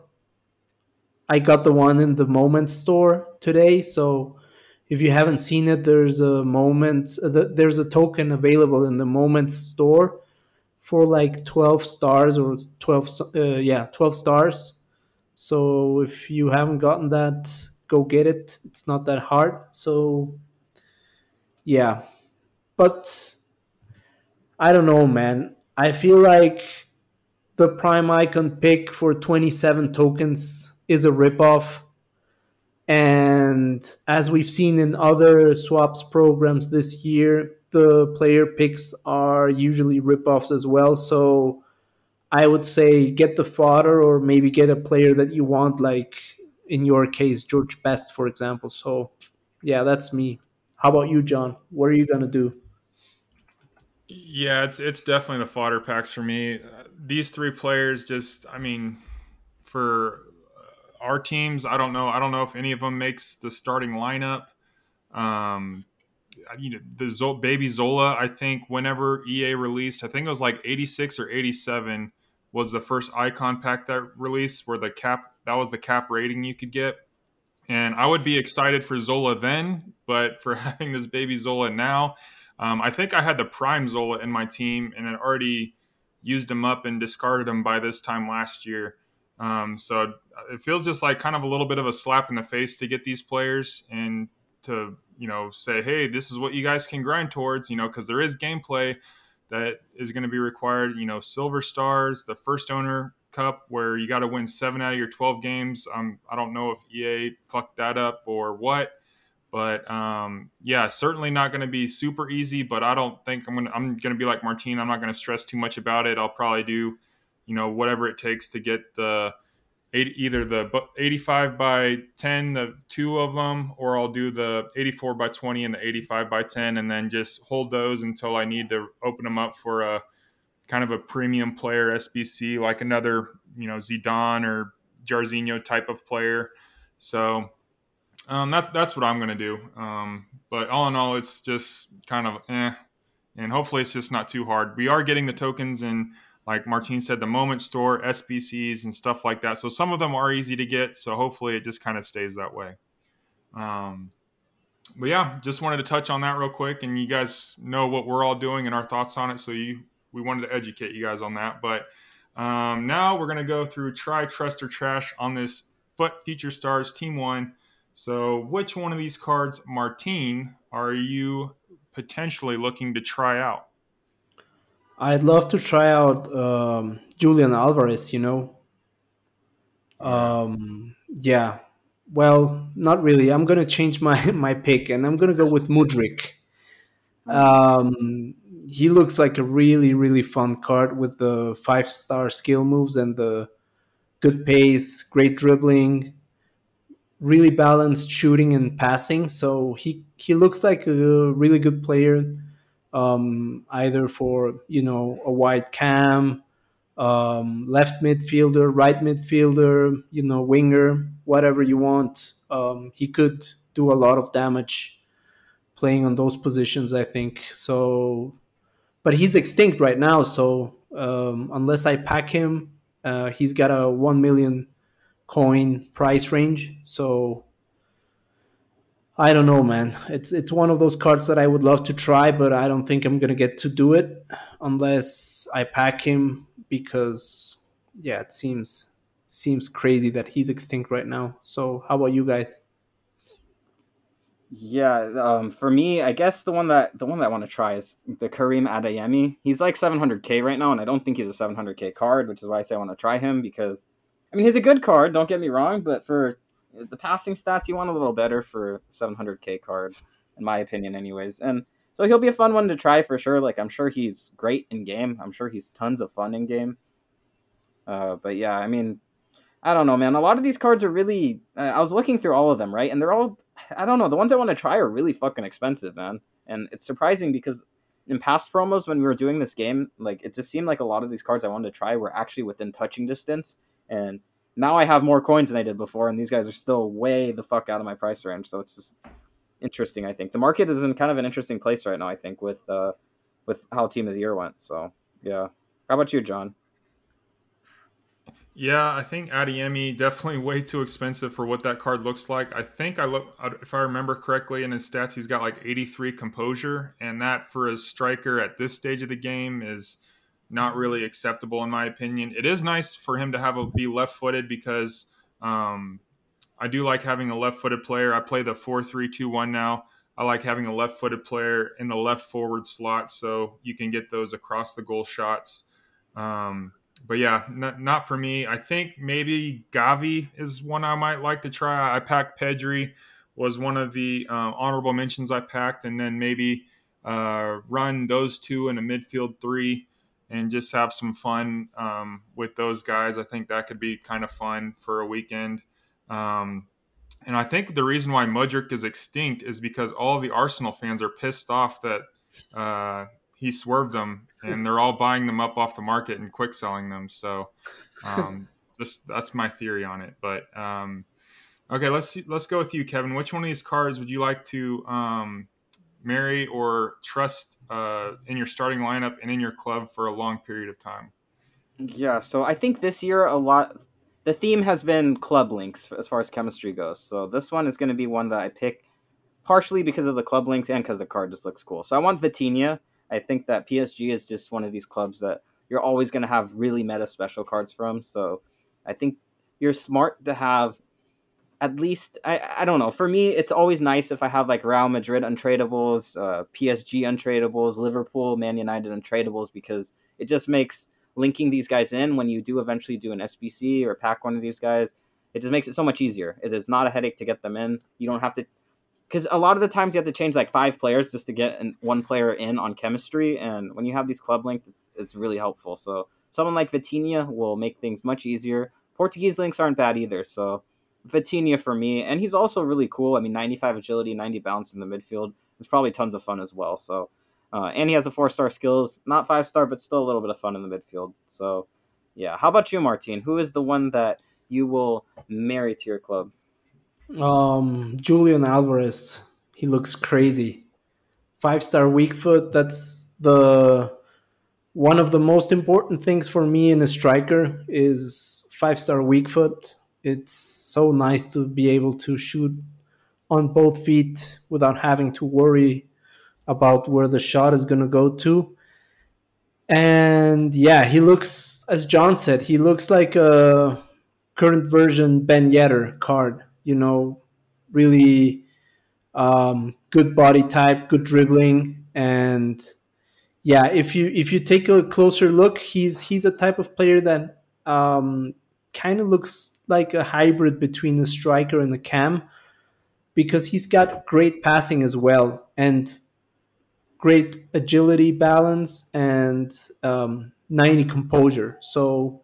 I got the one in the Moment store today, so if you haven't seen it, there's a Moment there's a token available in the Moment store for like 12 stars or 12 uh, yeah 12 stars so if you haven't gotten that, go get it. It's not that hard. So yeah. But I don't know, man. I feel like the Prime Icon pick for 27 tokens is a ripoff. And as we've seen in other swaps programs this year, the player picks are usually ripoffs as well. So I would say get the fodder or maybe get a player that you want, like in your case, George Best, for example. So yeah, that's me. How about you, John? What are you gonna do? Yeah, it's it's definitely the fodder packs for me. Uh, these three players just, I mean, for our teams, I don't know. I don't know if any of them makes the starting lineup. Um, you know, the baby Zola. I think whenever EA released, I think it was like 86 or 87 was the first icon pack that released where the cap that was the cap rating you could get. And I would be excited for Zola then, but for having this baby Zola now, um, I think I had the prime Zola in my team and had already used him up and discarded him by this time last year. Um, so it feels just like kind of a little bit of a slap in the face to get these players and to you know say, hey, this is what you guys can grind towards, you know, because there is gameplay that is going to be required. You know, Silver Stars, the first owner cup where you got to win seven out of your 12 games. Um, I don't know if EA fucked that up or what, but um, yeah, certainly not going to be super easy. But I don't think I'm going. to I'm going to be like Martine. I'm not going to stress too much about it. I'll probably do, you know, whatever it takes to get the either the 85 by 10, the two of them, or I'll do the 84 by 20 and the 85 by 10, and then just hold those until I need to open them up for a kind of a premium player SBC, like another, you know, Zidane or Jairzinho type of player. So um, that's that's what I'm to do. Um, but all in all, it's just kind of eh, and hopefully it's just not too hard. We are getting the tokens in, like Martine said, the Moment Store, SBCs, and stuff like that. So some of them are easy to get. So hopefully it just kind of stays that way. Um, but yeah, just wanted to touch on that real quick, and you guys know what we're all doing and our thoughts on it. So you we wanted to educate you guys on that. But um, now we're going to go through try, trust, or trash on this FUT Future Stars Team One. So, which one of these cards, Martine, are you potentially looking to try out? I'd love to try out um, Julian Alvarez. You know, um, yeah. Well, not really. I'm gonna change my my pick, and I'm gonna go with Mudryk. Um, he looks like a really really fun card with the five star skill moves and the good pace, great dribbling, really balanced shooting and passing. So he he looks like a really good player, um, either for you know a wide cam, um, left midfielder, right midfielder, you know winger, whatever you want. Um, he could do a lot of damage playing on those positions. I think so but he's extinct right now. So um, unless I pack him, uh, he's got a one million coin price range. So I don't know, man. It's it's one of those cards that I would love to try, but I don't think I'm gonna get to do it unless I pack him because yeah, it seems seems crazy that he's extinct right now. So how about you guys? Yeah, um, for me, I guess the one that the one that I want to try is the Karim Adeyemi. He's like 700k right now, and I don't think he's a 700k card, which is why I say I want to try him because, I mean, he's a good card. Don't get me wrong, but for the passing stats, you want a little better for 700k card, in my opinion, anyways. And so he'll be a fun one to try for sure. Like I'm sure he's great in game. I'm sure he's tons of fun in game. Uh, but yeah, I mean, I don't know, man. A lot of these cards are really. Uh, I was looking through all of them, right, and they're all. I don't know. The ones I want to try are really fucking expensive, man. And it's surprising because in past promos when we were doing this game, like it just seemed like a lot of these cards I wanted to try were actually within touching distance, and now I have more coins than I did before, and these guys are still way the fuck out of my price range. So it's just interesting. I think the market is in kind of an interesting place right now. I think with uh, with how Team of the Year went. So yeah. How about you, John? Yeah, I think Adeyemi definitely way too expensive for what that card looks like. I think I look if I remember correctly in his stats, he's got like 83 composure, and that for a striker at this stage of the game is not really acceptable in my opinion. It is nice for him to have a be left-footed because um, I do like having a left-footed player. I play the four-three-two-one now. I like having a left-footed player in the left forward slot so you can get those across the goal shots. Um, but yeah, n- not for me. I think maybe Gavi is one I might like to try. I packed Pedri was one of the uh, honorable mentions I packed, and then maybe uh, run those two in a midfield three and just have some fun um, with those guys. I think that could be kind of fun for a weekend. Um, and I think the reason why Mudryk is extinct is because all the Arsenal fans are pissed off that uh, he swerved them, and they're all buying them up off the market and quick selling them. So, um, just that's my theory on it. But um, okay, let's see, let's go with you, Kevin. Which one of these cards would you like to um, marry or trust uh, in your starting lineup and in your club for a long period of time? Yeah, so I think this year a lot the theme has been club links as far as chemistry goes. So this one is going to be one that I pick partially because of the club links and because the card just looks cool. So I want Vitinha. I think that PSG is just one of these clubs that you're always going to have really meta special cards from. So I think you're smart to have at least I, I don't know. For me, it's always nice if I have like Real Madrid untradables, uh, PSG untradables, Liverpool, Man United untradables because it just makes linking these guys in when you do eventually do an SBC or pack one of these guys. It just makes it so much easier. It is not a headache to get them in. You don't have to because a lot of the times you have to change like five players just to get an, one player in on chemistry, and when you have these club links, it's, it's really helpful. So someone like Vitinha will make things much easier. Portuguese links aren't bad either, so Vitinha for me, and he's also really cool. I mean, 95 agility, 90 bounce in the midfield. It's probably tons of fun as well. So, uh, and he has a four star skills, not five star, but still a little bit of fun in the midfield. So, yeah. How about you, Martin? Who is the one that you will marry to your club? Um, Julian Alvarez. He looks crazy. Five star weak foot. That's the one of the most important things for me in a striker is five star weak foot. It's so nice to be able to shoot on both feet without having to worry about where the shot is going to go to. And yeah, he looks, as John said, he looks like a current version Ben Yedder card you know, really um, good body type, good dribbling, and yeah, if you if you take a closer look, he's he's a type of player that um, kind of looks like a hybrid between a striker and a cam because he's got great passing as well and great agility balance and um, 90 composure so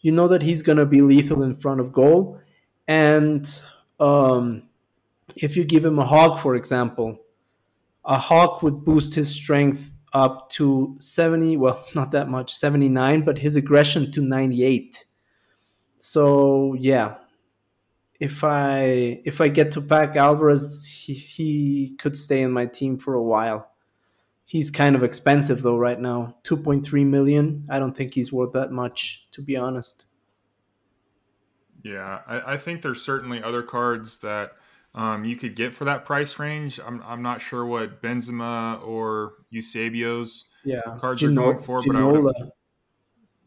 you know that he's going to be lethal in front of goal and um, if you give him a hawk, for example, a hawk would boost his strength up to 70, well, not that much, 79, but his aggression to 98. So, yeah. If I if I get to pack Alvarez, he, he could stay in my team for a while. He's kind of expensive though right now. 2.3 million. I don't think he's worth that much to be honest. Yeah, I, I, think there's certainly other cards that um, you could get for that price range. I'm, I'm not sure what Benzema or Eusebio's yeah. cards Gino- are going for, Ginola. but I would,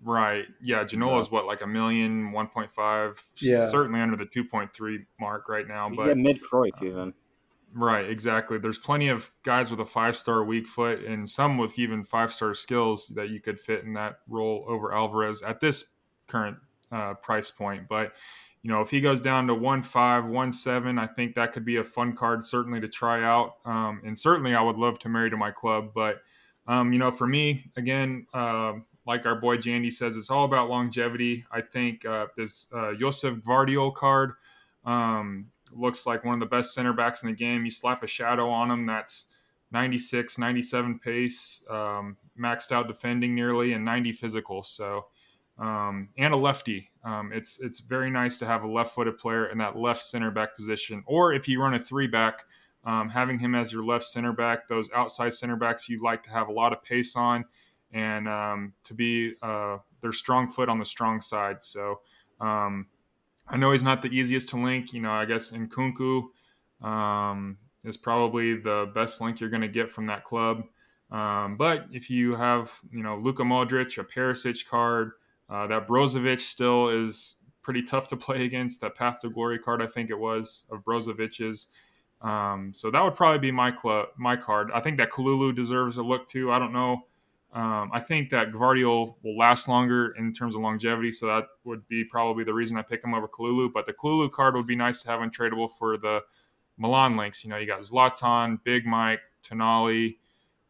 right, yeah, Ginola is what like a million, 1.5, yeah, certainly under the 2.3 mark right now. But yeah, mid Cruyff even. Right, exactly. There's plenty of guys with a five star weak foot and some with even five star skills that you could fit in that role over Alvarez at this current uh, price point. But you know, if he goes down to one five, one seven, I think that could be a fun card certainly to try out. Um, and certainly, I would love to marry to my club. But um, you know, for me, again, uh, like our boy Jandy says, it's all about longevity. I think uh, this uh, Joseph Gvardiol card um, looks like one of the best center backs in the game. You slap a shadow on him that's 96, 97 pace, um, maxed out defending nearly, and 90 physical. So um, and a lefty. Um, it's it's very nice to have a left-footed player in that left center back position. Or if you run a three back, um, having him as your left center back, those outside center backs you'd like to have a lot of pace on, and um, to be uh, their strong foot on the strong side. So um, I know he's not the easiest to link. You know, I guess Nkunku um, is probably the best link you're going to get from that club. but if you have, you know, Luka Modric, a Perisic card, uh, that Brozovic still is pretty tough to play against. That Path to Glory card, I think it was, of Brozovic's. Um, so that would probably be my club, my card. I think that Kalulu deserves a look too. I don't know Um, I think that Gvardiol will last longer in terms of longevity, so that would be probably the reason I pick him over Kalulu. But the Kalulu card would be nice to have untradeable for the Milan links. You know, you got Zlatan, Big Mike, Tonali,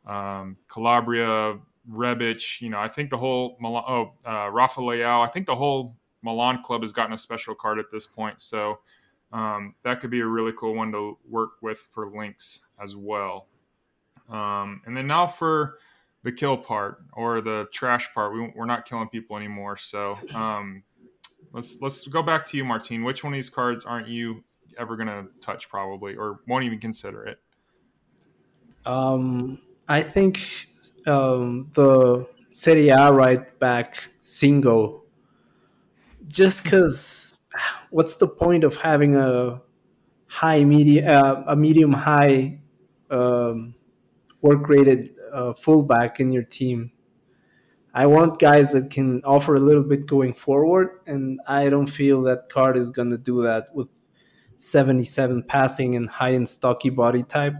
um, Calabria, Rebic. You know, I think the whole Milan, oh uh, Rafa Leao. I think the whole Milan club has gotten a special card at this point, so um, that could be a really cool one to work with for links as well. Um, and then now for the kill part or the trash part. We, are not killing people anymore. So um, let's let's go back to you, Martine. Which one of these cards aren't you ever gonna touch, probably, or won't even consider it? Um, I think um, the Serie A right back Singo. Just because, what's the point of having a high medium, uh, a medium high um, work rated uh, fullback in your team. I want guys that can offer a little bit going forward, and I don't feel that card is going to do that with 77 passing and high and stocky body type.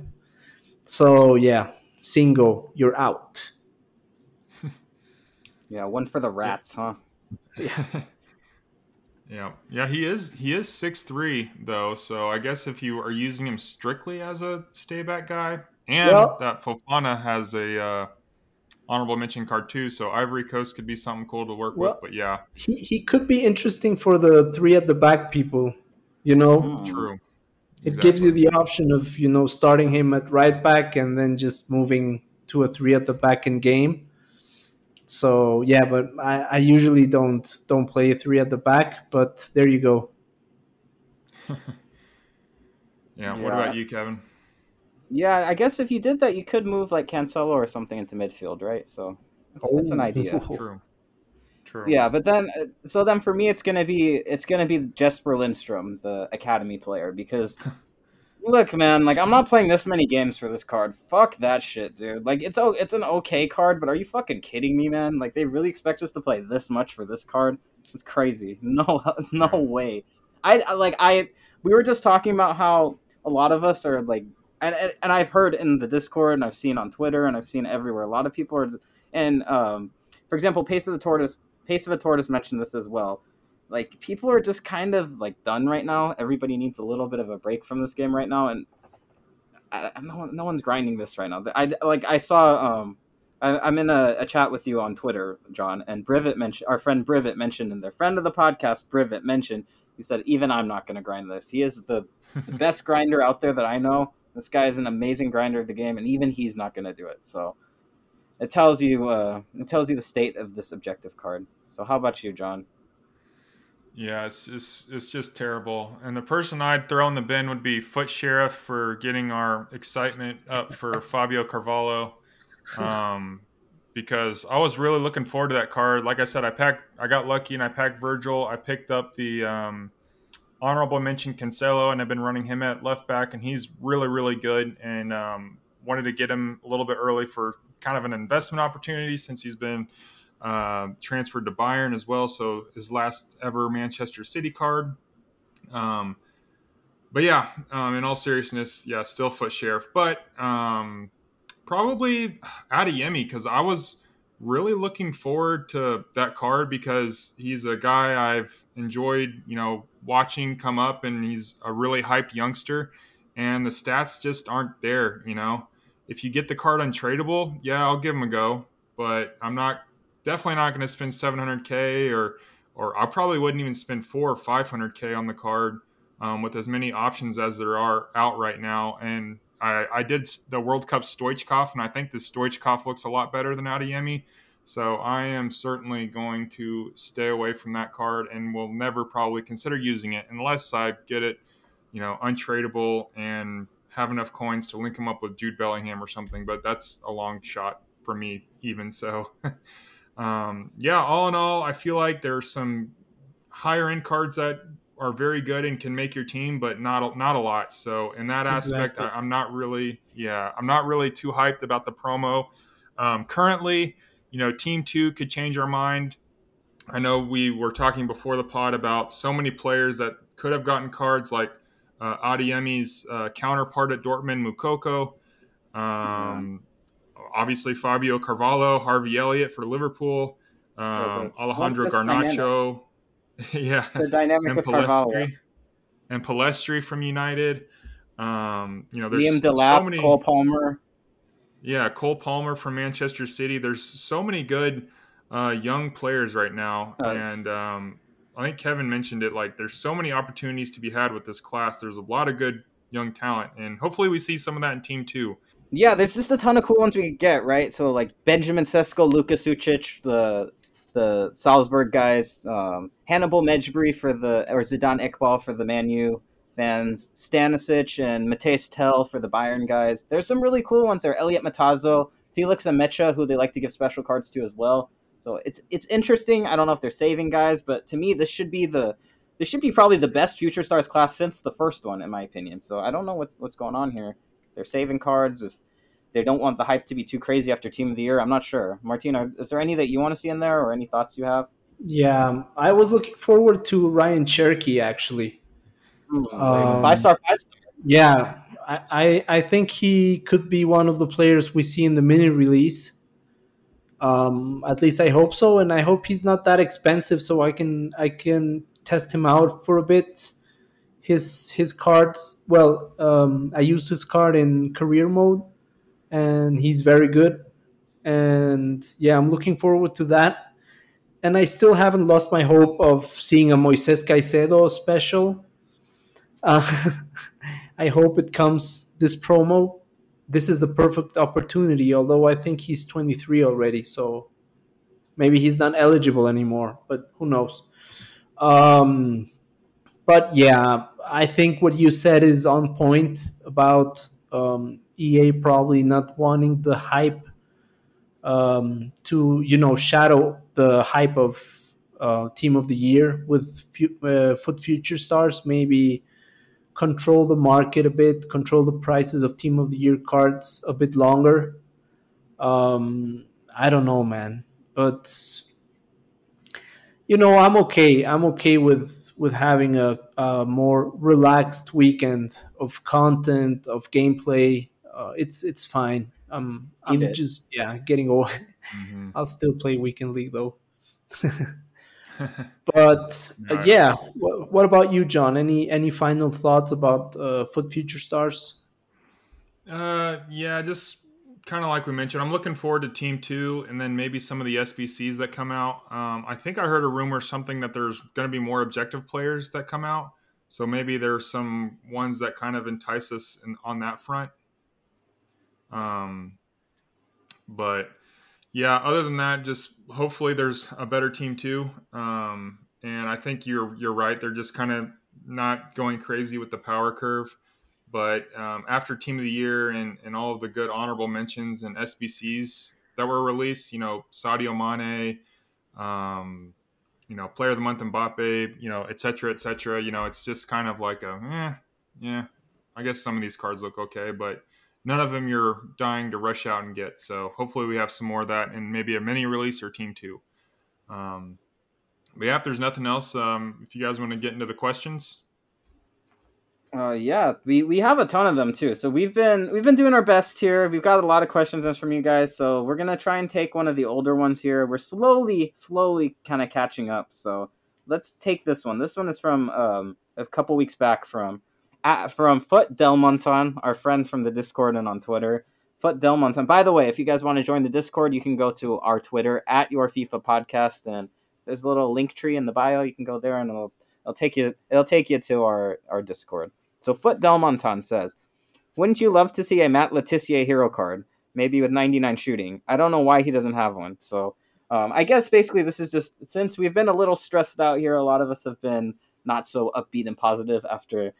So, yeah, Singo, you're out. yeah, one for the rats, huh? Yeah. yeah. Yeah, he is he is six three though, so I guess if you are using him strictly as a stay back guy, and well, that Fofana has a uh, honorable mention card too, so Ivory Coast could be something cool to work well, with. But yeah, he he could be interesting for the three at the back people. You know, mm. true. It exactly. gives you the option of you know starting him at right back and then just moving to a three at the back in game. So yeah, but I, I usually don't don't play three at the back. But there you go. yeah, yeah. What about you, Kevin? Yeah, I guess if you did that, you could move like Cancelo or something into midfield, right? So that's, oh. that's an idea. True. True. Yeah, but then uh, so then for me, it's gonna be it's gonna be Jesper Lindstrom, the academy player, because look, man, like I'm not playing this many games for this card. Fuck that shit, dude. Like it's oh, it's an okay card, but are you fucking kidding me, man? Like they really expect us to play this much for this card? It's crazy. No, no way. I like I we were just talking about how a lot of us are like and, and I've heard in the Discord and I've seen on Twitter and I've seen everywhere. A lot of people are, and um, for example, Pace of the Tortoise, Pace of a Tortoise mentioned this as well. Like people are just kind of like done right now. Everybody needs a little bit of a break from this game right now, and I, no, no one's grinding this right now. I like I saw um, I, am in a, a, chat with you on Twitter, John, and Brivet mentioned our friend Brivet mentioned, and their friend of the podcast, Brivet mentioned. He said, "Even I'm not going to grind this. He is the best grinder out there that I know." This guy is an amazing grinder of the game, and even he's not going to do it. So it tells you uh, it tells you the state of this objective card. So how about you, John? Yeah, it's it's, it's just terrible. And the person I'd throw in the bin would be FUT Sheriff for getting our excitement up for Fabio Carvalho. Um, because I was really looking forward to that card. Like I said, I packed, I got lucky and I packed Virgil. I picked up the um, honorable mention Cancelo, and I've been running him at left back, and he's really, really good. And um, wanted to get him a little bit early for kind of an investment opportunity since he's been uh, transferred to Bayern as well. So his last ever Manchester City card. Um, but yeah, um, in all seriousness, yeah, still FUT Sheriff, but um, probably Adeyemi because I was really looking forward to that card because he's a guy I've enjoyed, you know, watching come up, and he's a really hyped youngster. And the stats just aren't there, you know. If you get the card untradeable, yeah, I'll give him a go, but I'm not definitely not going to spend 700k or or I probably wouldn't even spend four or 500k on the card um, with as many options as there are out right now. And I, I did the World Cup Stoichkov, and I think the Stoichkov looks a lot better than Adeyemi. So I am certainly going to stay away from that card and will never probably consider using it unless I get it, you know, untradeable and have enough coins to link him up with Jude Bellingham or something. But that's a long shot for me, even so. um, yeah, all in all, I feel like there's some higher end cards that are very good and can make your team, but not not a lot. So in that aspect, exactly. I, am not really, yeah, I'm not really too hyped about the promo. Um, currently, you know, Team Two could change our mind. I know we were talking before the pod about so many players that could have gotten cards like uh, Adeyemi's uh, counterpart at Dortmund, Moukoko. Um, obviously Fabio Carvalho, Harvey Elliott for Liverpool, um, Alejandro Garnacho, yeah, the dynamic and Carvalho. and Pellistri from United. Um, you know, there's Liam Delap, so many, Cole Palmer. Yeah, Cole Palmer from Manchester City. There's so many good uh, young players right now, and um, I think Kevin mentioned it. Like, there's so many opportunities to be had with this class. There's a lot of good young talent, and hopefully, we see some of that in Team Two. Yeah, there's just a ton of cool ones we could get, right? So like Benjamin Sesko, Luka Sucic, the the Salzburg guys, um, Hannibal Mejbri for the or Zidane Iqbal for the Manu fans, Stanisic and Mathys Tel for the Bayern guys. There's some really cool ones there. Eliot Matazo, Felix Nmecha, who they like to give special cards to as well. So it's it's interesting. I don't know if they're saving guys, but to me, this should be the this should be probably the best Future Stars class since the first one, in my opinion. So I don't know what's what's going on here. They're saving cards. If they don't want the hype to be too crazy after Team of the Year, I'm not sure. Martina, is there any that you want to see in there, or any thoughts you have? Yeah, I was looking forward to Ryan Cherki actually. Um, five star, five star. Yeah, I, I think he could be one of the players we see in the mini release. Um, at least I hope so, and I hope he's not that expensive, so I can I can test him out for a bit. His his cards, well, um, I used his card in career mode, and he's very good. And yeah, I'm looking forward to that. And I still haven't lost my hope of seeing a Moises Caicedo special uh, I hope it comes this promo. This is the perfect opportunity, although I think he's 23 already, so maybe he's not eligible anymore, but who knows. Um, but yeah, I think what you said is on point about um, EA probably not wanting the hype um, to, you know, shadow the hype of uh, Team of the Year with uh, FUT Future Stars. Maybe control the market a bit, control the prices of Team of the Year cards a bit longer. Um, I don't know, man, but you know, I'm okay. I'm okay with with having a, a more relaxed weekend of content of gameplay. Uh, it's it's fine. I'm I'm just yeah getting old. Mm-hmm. I'll still play weekend league though. but uh, yeah, what, what, about you, John? Any any final thoughts about uh, FUT Future Stars? Uh, yeah, just kind of like we mentioned, I'm looking forward to Team Two, and then maybe some of the SBCs that come out. Um, I think I heard a rumor something that there's going to be more objective players that come out, so maybe there's some ones that kind of entice us in, on that front. Um, but yeah, other than that, just hopefully there's a better team too. Um, and I think you're you're right. They're just kind of not going crazy with the power curve. But um, after Team of the Year and, and all of the good honorable mentions and SBCs that were released, you know, Sadio Mane, um, you know, Player of the Month Mbappe, you know, et cetera, et cetera. You know, it's just kind of like a, eh, yeah, I guess some of these cards look okay, but none of them you're dying to rush out and get. So hopefully we have some more of that and maybe a mini release or team two. Um, but yeah, if there's nothing else, um, if you guys want to get into the questions. Uh, yeah, we, we have a ton of them too. So we've been we've been doing our best here. We've got a lot of questions from you guys. So we're gonna try and take one of the older ones here. We're slowly slowly kind of catching up. So let's take this one. This one is from um, a couple weeks back from at, from Foot Delmonton, our friend from the Discord and on Twitter. Foot Delmonton. By the way, if you guys want to join the Discord, you can go to our Twitter at Your FIFA Podcast, and there's a little link tree in the bio. You can go there, and it'll it'll take you it'll take you to our our Discord. So Foot Delmonton says, "Wouldn't you love to see a Matt Le Tissier hero card, maybe with 99 shooting? I don't know why he doesn't have one." So um, I guess basically this is just since we've been a little stressed out here. A lot of us have been not so upbeat and positive after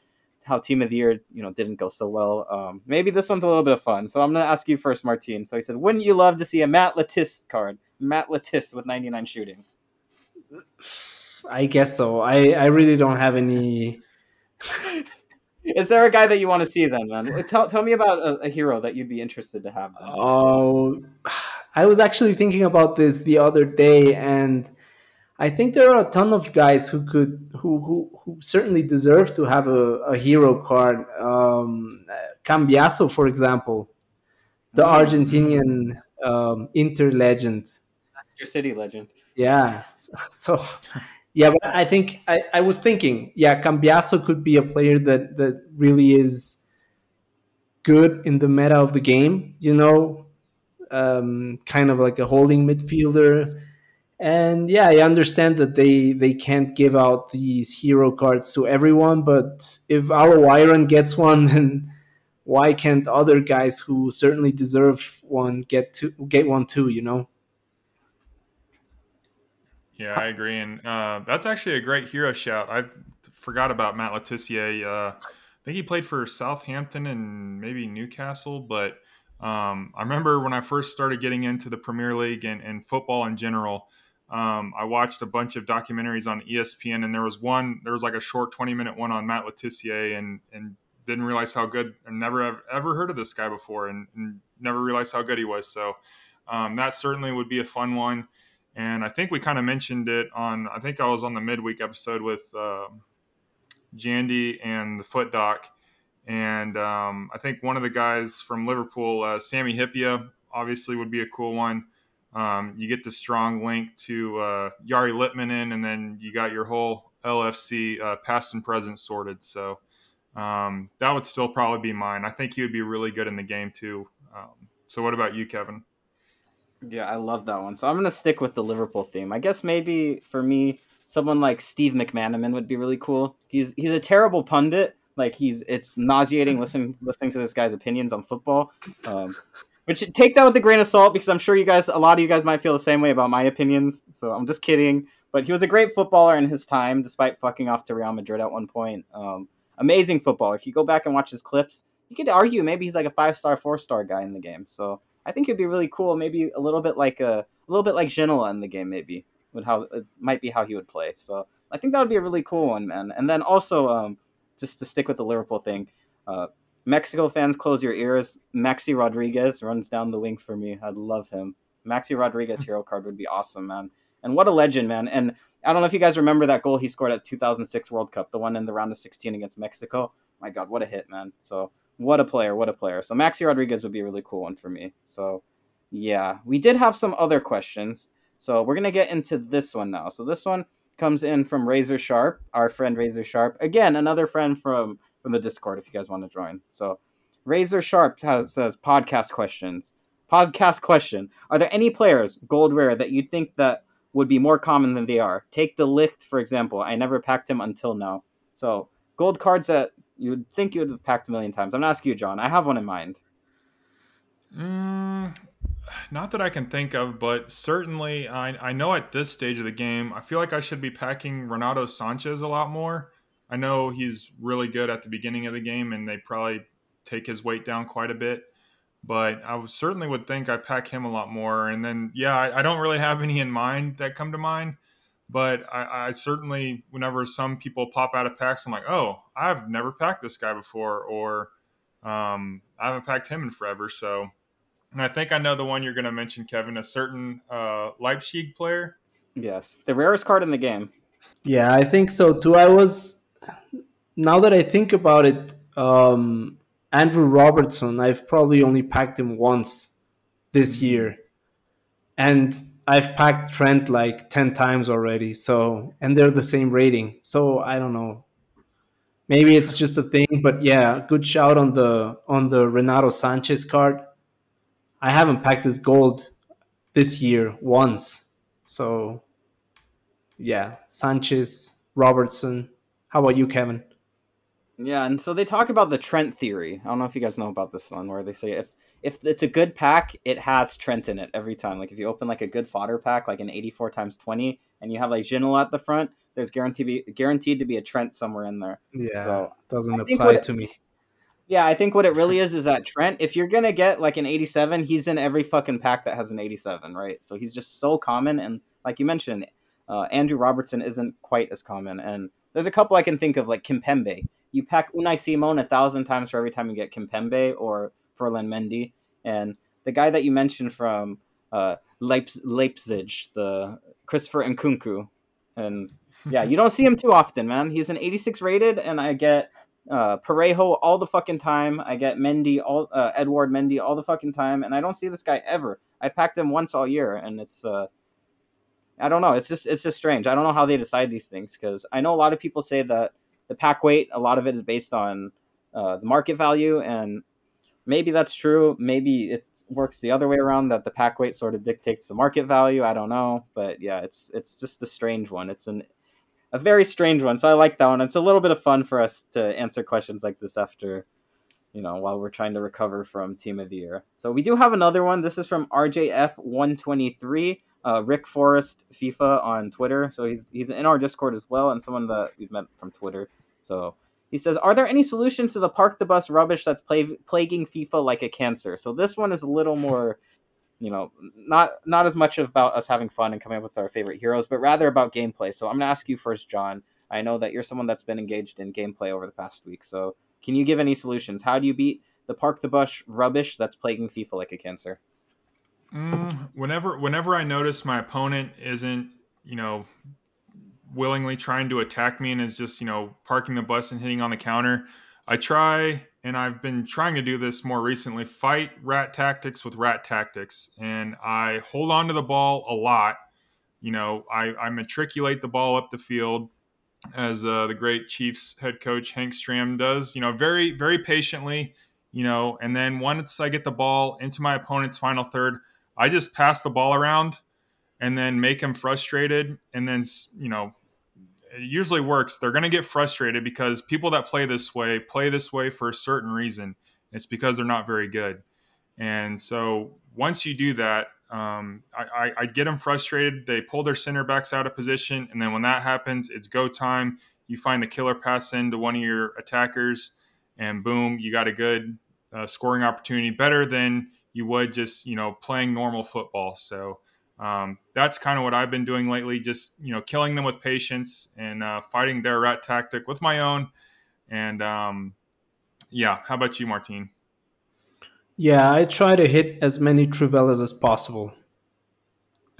how Team of the Year, you know, didn't go so well. Um, maybe this one's a little bit of fun. So I'm gonna ask you first, Martine. So he said, "Wouldn't you love to see a Matt Le Tiss card? Matt Le Tiss with 99 shooting." I guess so. I I really don't have any. Is there a guy that you want to see then, man? Tell, tell me about a, a hero that you'd be interested to have. Then. Oh, I was actually thinking about this the other day, and I think there are a ton of guys who could who who, who certainly deserve to have a, a hero card. Um, Cambiasso, for example, the Argentinian um, Inter legend. Your City legend. Yeah. So, yeah, but I think I, I was thinking, yeah, Cambiasso could be a player that that really is good in the meta of the game. You know, um, kind of like a holding midfielder. And yeah, I understand that they they can't give out these hero cards to everyone, but if Al Owairan gets one, then why can't other guys who certainly deserve one get to get one too? You know. Yeah, I agree, and uh, that's actually a great hero shout. I forgot about Matt Le Tissier. Uh, I think he played for Southampton and maybe Newcastle, but um, I remember when I first started getting into the Premier League and, and football in general. Um, I watched a bunch of documentaries on ESPN, and there was one. There was like a short twenty minute one on Matt Le and and didn't realize how good. I never have ever heard of this guy before, and, and never realized how good he was. So um, that certainly would be a fun one. And I think we kind of mentioned it on. I think I was on the midweek episode with uh, Jandy and the FUT Doc, and um, I think one of the guys from Liverpool, uh, Sami Hyypiä, obviously would be a cool one. Um, you get the strong link to uh, Jari Litmanen, and then you got your whole LFC uh, past and present sorted. So um, that would still probably be mine. I think he would be really good in the game too. Um, so what about you, Kevin? Yeah, I love that one. So I'm gonna stick with the Liverpool theme. I guess maybe for me, someone like Steve McManaman would be really cool. He's he's a terrible pundit. Like he's it's nauseating listening listening to this guy's opinions on football. Um, which take that with a grain of salt because I'm sure you guys, a lot of you guys might feel the same way about my opinions. So I'm just kidding. But he was a great footballer in his time, despite fucking off to Real Madrid at one point. Um, amazing football. If you go back and watch his clips, you could argue maybe he's like a five star, four star guy in the game. So I think it'd be really cool. Maybe a little bit like a, a little bit like Ginola in the game. Maybe would how it might be how he would play. So I think that would be a really cool one, man. And then also, um, just to stick with the Liverpool thing, uh, Mexico fans, close your ears. Maxi Rodriguez runs down the wing for me. I'd love him. Maxi Rodriguez hero card would be awesome, man. And what a legend, man. And I don't know if you guys remember that goal he scored at 2006 World Cup, the one in the round of 16 against Mexico. My God, what a hit, man. So what a player, what a player. So Maxi Rodriguez would be a really cool one for me. So yeah, we did have some other questions. So we're gonna get into this one now. So this one comes in from Razor Sharp, our friend Razor Sharp. Again, another friend from from the Discord if you guys want to join. So Razor Sharp has says podcast questions. Podcast question: Are there any players gold rare that you think that would be more common than they are? Take De Ligt for example. I never packed him until now. So gold cards that you would think you would have packed a million times. I'm gonna ask you, John. I have one in mind. Mm, not that I can think of, but certainly I, I know at this stage of the game, I feel like I should be packing Renato Sanchez a lot more. I know he's really good at the beginning of the game, and they probably take his weight down quite a bit. But I certainly would think I pack him a lot more. And then, yeah, I, I don't really have any in mind that come to mind. But I, I, certainly, whenever some people pop out of packs, I'm like, oh, I've never packed this guy before, or um, I haven't packed him in forever. So and I think I know the one you're going to mention, Kevin, a certain uh, Leipzig player. Yes, the rarest card in the game. Yeah, I think so too. I was now that I think about it, um, Andrew Robertson. I've probably only packed him once this mm-hmm. year, and I've packed Trent like ten times already. So, and they're the same rating. So I don't know. Maybe it's just a thing, but yeah, good shout on the on the Renato Sanchez card I haven't packed his gold this year once. So yeah, Sanchez, Robertson. How about you, Kevin? Yeah, and so they talk about the Trent theory. I don't know if you guys know about this one, where they say if if it's a good pack, it has Trent in it every time. Like if you open like a good fodder pack, like an 84 times 20, and you have like Ginola at the front, there's guaranteed be guaranteed to be a Trent somewhere in there. Yeah, so doesn't apply to me. Yeah, I think what it really is is that Trent, if you're gonna get like an 87, he's in every fucking pack that has an 87, right? So he's just so common, and like you mentioned, uh, Andrew Robertson isn't quite as common. And there's a couple I can think of, like Kimpembe. You pack Unai Simon a thousand times for every time you get Kimpembe or Ferland Mendy, and the guy that you mentioned from uh, Leipzig, the Christopher Nkunku, and yeah, you don't see him too often, man. He's an 86 rated, and I get uh, Parejo all the fucking time. I get Mendy, all uh, Edouard Mendy all the fucking time, and I don't see this guy ever. I packed him once all year, and it's uh, I don't know. It's just it's just strange. I don't know how they decide these things because I know a lot of people say that the pack weight, a lot of it is based on uh, the market value, and maybe that's true. Maybe it works the other way around that the pack weight sort of dictates the market value. I don't know, but yeah, it's it's just a strange one. It's an a very strange one. So I like that one. It's a little bit of fun for us to answer questions like this after, you know, while we're trying to recover from Team of the Year. So we do have another one. This is from RJF123, uh, Rick Forrest FIFA on Twitter. So he's he's in our Discord as well, and someone that we've met from Twitter. So he says, "Are there any solutions to the park the bus rubbish that's plaguing FIFA like a cancer?" So this one is a little more you know, not not as much about us having fun and coming up with our favorite heroes, but rather about gameplay. So I'm gonna ask you first, John. I know that you're someone that's been engaged in gameplay over the past week. So can you give any solutions? How do you beat the park the bus rubbish that's plaguing FIFA like a cancer? Mm, whenever whenever I notice my opponent isn't, you know, willingly trying to attack me and is just, you know, parking the bus and hitting on the counter, I try and I've been trying to do this more recently fight rat tactics with rat tactics. And I hold on to the ball a lot. You know, I, I matriculate the ball up the field as uh, the great Chiefs head coach Hank Stram does, you know, very, very patiently, you know, and then once I get the ball into my opponent's final third, I just pass the ball around and then make him frustrated and then, you know, it usually works. They're going to get frustrated because people that play this way play this way for a certain reason. It's because they're not very good. And so once you do that, um, I, I, I, get them frustrated. They pull their center backs out of position. And then when that happens, it's go time. You find the killer pass into one of your attackers, and boom, you got a good uh, scoring opportunity, better than you would just, you know, playing normal football. So um, that's kind of what I've been doing lately. Just you know, killing them with patience and uh, fighting their rat tactic with my own. And um, yeah, how about you, Martine? Yeah, I try to hit as many Trivelas as possible.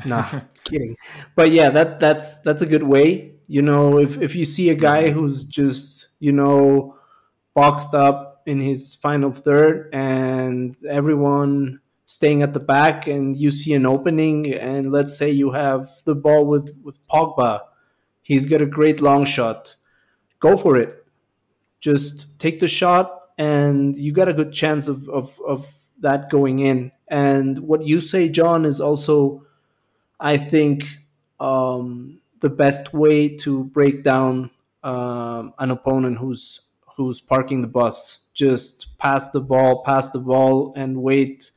Nah, kidding. But yeah, that that's that's a good way. You know, if if you see a guy who's just you know boxed up in his final third and everyone staying at the back and you see an opening and let's say you have the ball with with Pogba he's got a great long shot. Go for it. Just take the shot and you got a good chance of of, of that going in. And what you say John is also I think um, the best way to break down um, an opponent who's who's parking the bus. Just pass the ball pass the ball and wait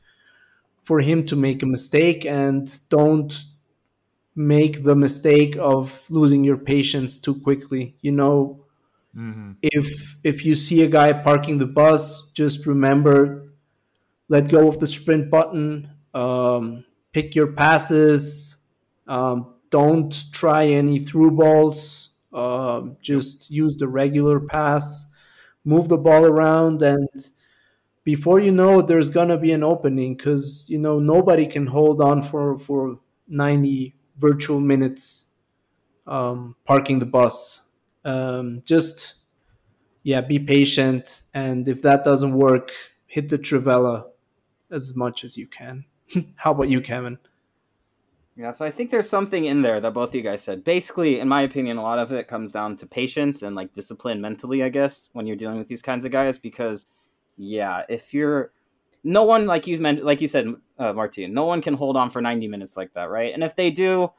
for him to make a mistake and don't make the mistake of losing your patience too quickly you know? Mm-hmm. if if you see a guy parking the bus just remember let go of the sprint button um, pick your passes um, don't try any through balls um, just use the regular pass move the ball around and before you know it, there's gonna be an opening because you know nobody can hold on for for 90 virtual minutes um, parking the bus. Um, just yeah, be patient, and if that doesn't work, hit the Trivela as much as you can. How about you, Kevin? Yeah, so I think there's something in there that both of you guys said. Basically, in my opinion, a lot of it comes down to patience and like discipline mentally, I guess, when you're dealing with these kinds of guys, because yeah, if you're no one like you've mentioned, like you said, uh, Martin, no one can hold on for 90 minutes like that, right? And if they do,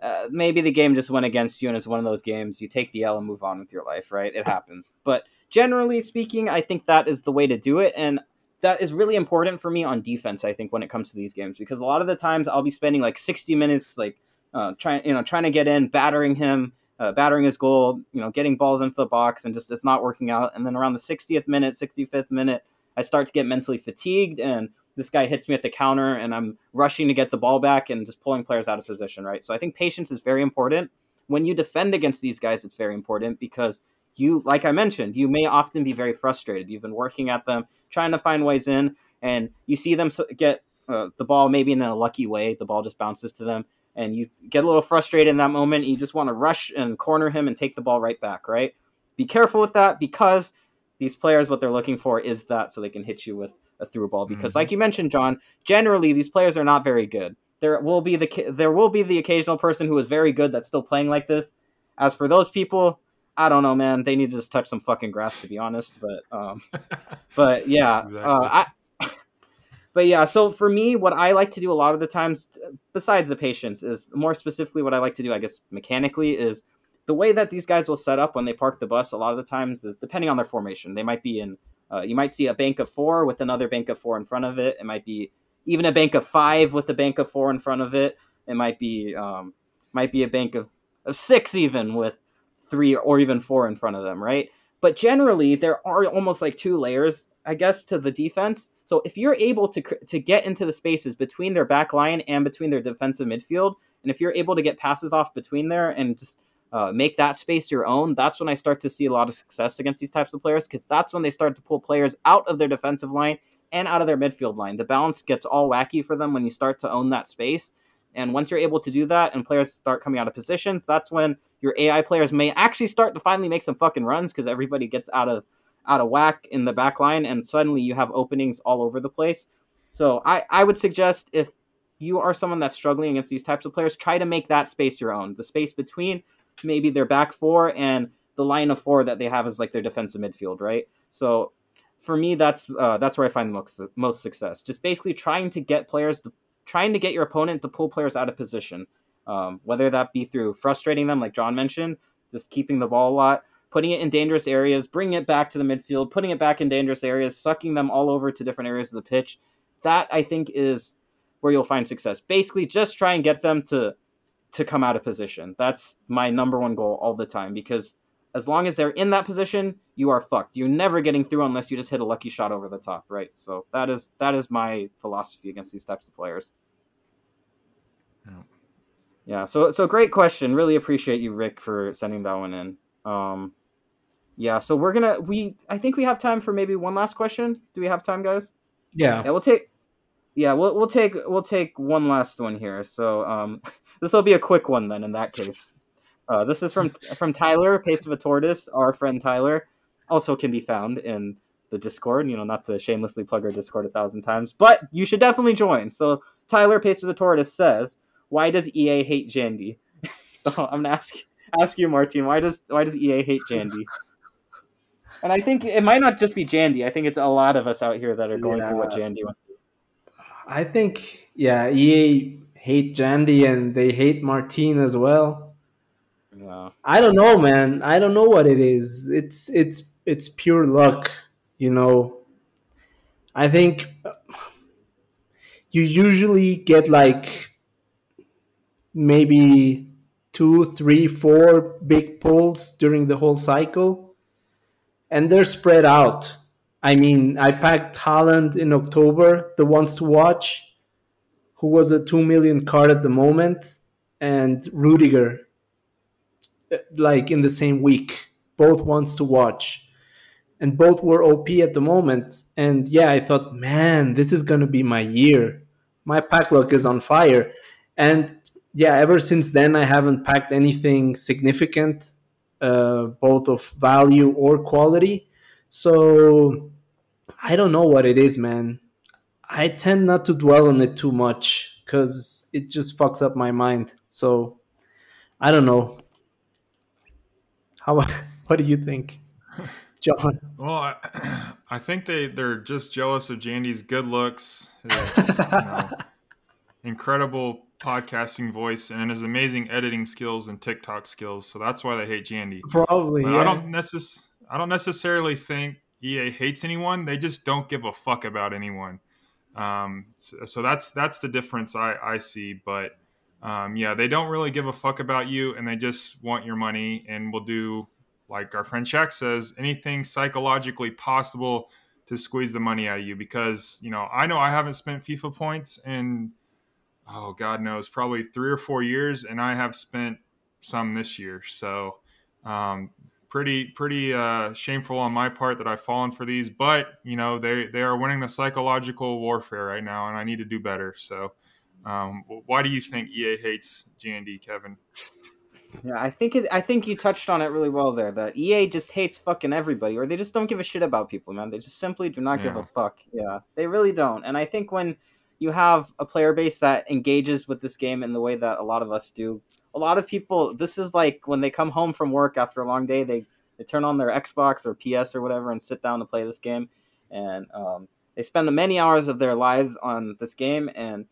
uh, maybe the game just went against you and it's one of those games you take the L and move on with your life, right? It happens. But generally speaking, I think that is the way to do it and that is really important for me on defense, I think when it comes to these games because a lot of the times I'll be spending like 60 minutes like uh, trying you know trying to get in, battering him uh, battering his goal, you know, getting balls into the box, and just it's not working out. And then around the 60th minute, 65th minute, I start to get mentally fatigued, and this guy hits me at the counter, and I'm rushing to get the ball back and just pulling players out of position, right? So I think patience is very important. When you defend against these guys, it's very important because you, like I mentioned, you may often be very frustrated. You've been working at them, trying to find ways in, and you see them get uh, the ball maybe in a lucky way. The ball just bounces to them, and you get a little frustrated in that moment. you just want to rush and corner him and take the ball right back, right? Be careful with that because these players what they're looking for is that so they can hit you with a through ball because Mhm. like you mentioned John generally these players are not very good there will be the there will be the occasional person who is very good that's still playing like this as for those people I don't know man they need to just touch some fucking grass to be honest but um but yeah Exactly. uh, I but yeah so for me what I like to do a lot of the times besides the patience is more specifically what I like to do I guess mechanically is the way that these guys will set up when they park the bus a lot of the times is depending on their formation. They might be in, uh, you might see a bank of four with another bank of four in front of it. It might be even a bank of five with a bank of four in front of it. It might be, um, might be a bank of, of six even with three or even four in front of them, right? But generally, there are almost like two layers, I guess, to the defense. So if you're able to to get into the spaces between their back line and between their defensive midfield, and if you're able to get passes off between there and just uh, make that space your own, that's when I start to see a lot of success against these types of players because that's when they start to pull players out of their defensive line and out of their midfield line. The balance gets all wacky for them when you start to own that space. And once you're able to do that and players start coming out of positions, that's when your AI players may actually start to finally make some fucking runs because everybody gets out of out of whack in the back line and suddenly you have openings all over the place. So I, I would suggest if you are someone that's struggling against these types of players, try to make that space your own. The space between maybe their back four and the line of four that they have is like their defensive midfield, right? So for me, that's uh, that's where I find most most success. Just basically trying to get players, to, trying to get your opponent to pull players out of position, um, whether that be through frustrating them, like John mentioned, just keeping the ball a lot, putting it in dangerous areas, bringing it back to the midfield, putting it back in dangerous areas, sucking them all over to different areas of the pitch. That I think is where you'll find success. Basically, just try and get them to to come out of position. That's my number one goal all the time because as long as they're in that position, you are fucked. You're never getting through unless you just hit a lucky shot over the top, right? So that is that is my philosophy against these types of players. Yeah. So so great question. Really appreciate you, Rick, for sending that one in. Um, yeah, so we're gonna we I think we have time for maybe one last question. Do we have time, guys? Yeah. Yeah, we'll take. Yeah, we'll we'll take we'll take one last one here. So um, this will be a quick one then. In that case, uh, this is from from Tyler, Pace of a Tortoise. Our friend Tyler also can be found in the Discord. You know, not to shamelessly plug our Discord a thousand times, but you should definitely join. So Tyler, Pace of a Tortoise says, "Why does EA hate Jandy?" so I'm gonna ask ask you, Martin. Why does why does EA hate Jandy? And I think it might not just be Jandy. I think it's a lot of us out here that are going through what Jandy went. I think yeah, EA hate Jandy and they hate Martine as well. Yeah. I don't know, man. I don't know what it is. It's it's it's pure luck, you know. I think you usually get like maybe two, three, four big pulls during the whole cycle, and they're spread out. I mean, I packed Haaland in October, the ones to watch, who was a two million card at the moment, and Rudiger like in the same week. Both ones to watch. And both were OP at the moment. And yeah, I thought, man, this is gonna be my year. My pack luck is on fire. And yeah, ever since then I haven't packed anything significant, uh, both of value or quality. So I don't know what it is, man. I tend not to dwell on it too much because it just fucks up my mind. So I don't know. How? What do you think, John? Well, I, I think they they're just jealous of Jandy's good looks, his you know, incredible podcasting voice, and his amazing editing skills and TikTok skills. So that's why they hate Jandy. Probably. Yeah. I don't necess- I don't necessarily think EA hates anyone. They just don't give a fuck about anyone. Um, so, so that's that's the difference I, I see. But um, yeah, they don't really give a fuck about you, and they just want your money, and will do like our friend Shaq says, anything psychologically possible to squeeze the money out of you. Because you know, I know I haven't spent FIFA points in oh God knows probably three or four years, and I have spent some this year. So um, pretty pretty uh, shameful on my part that I've fallen for these, but you know they they are winning the psychological warfare right now, and I need to do better. So, um, why do you think EA hates Jandy, Kevin? Yeah, I think it, I think you touched on it really well there. That EA just hates fucking everybody, or they just don't give a shit about people, man. They just simply do not give a fuck. Yeah, they really don't. And I think when you have a player base that engages with this game in the way that a lot of us do, a lot of people. This is like when they come home from work after a long day, they they turn on their Xbox or PS or whatever and sit down to play this game, and um, they spend many hours of their lives on this game and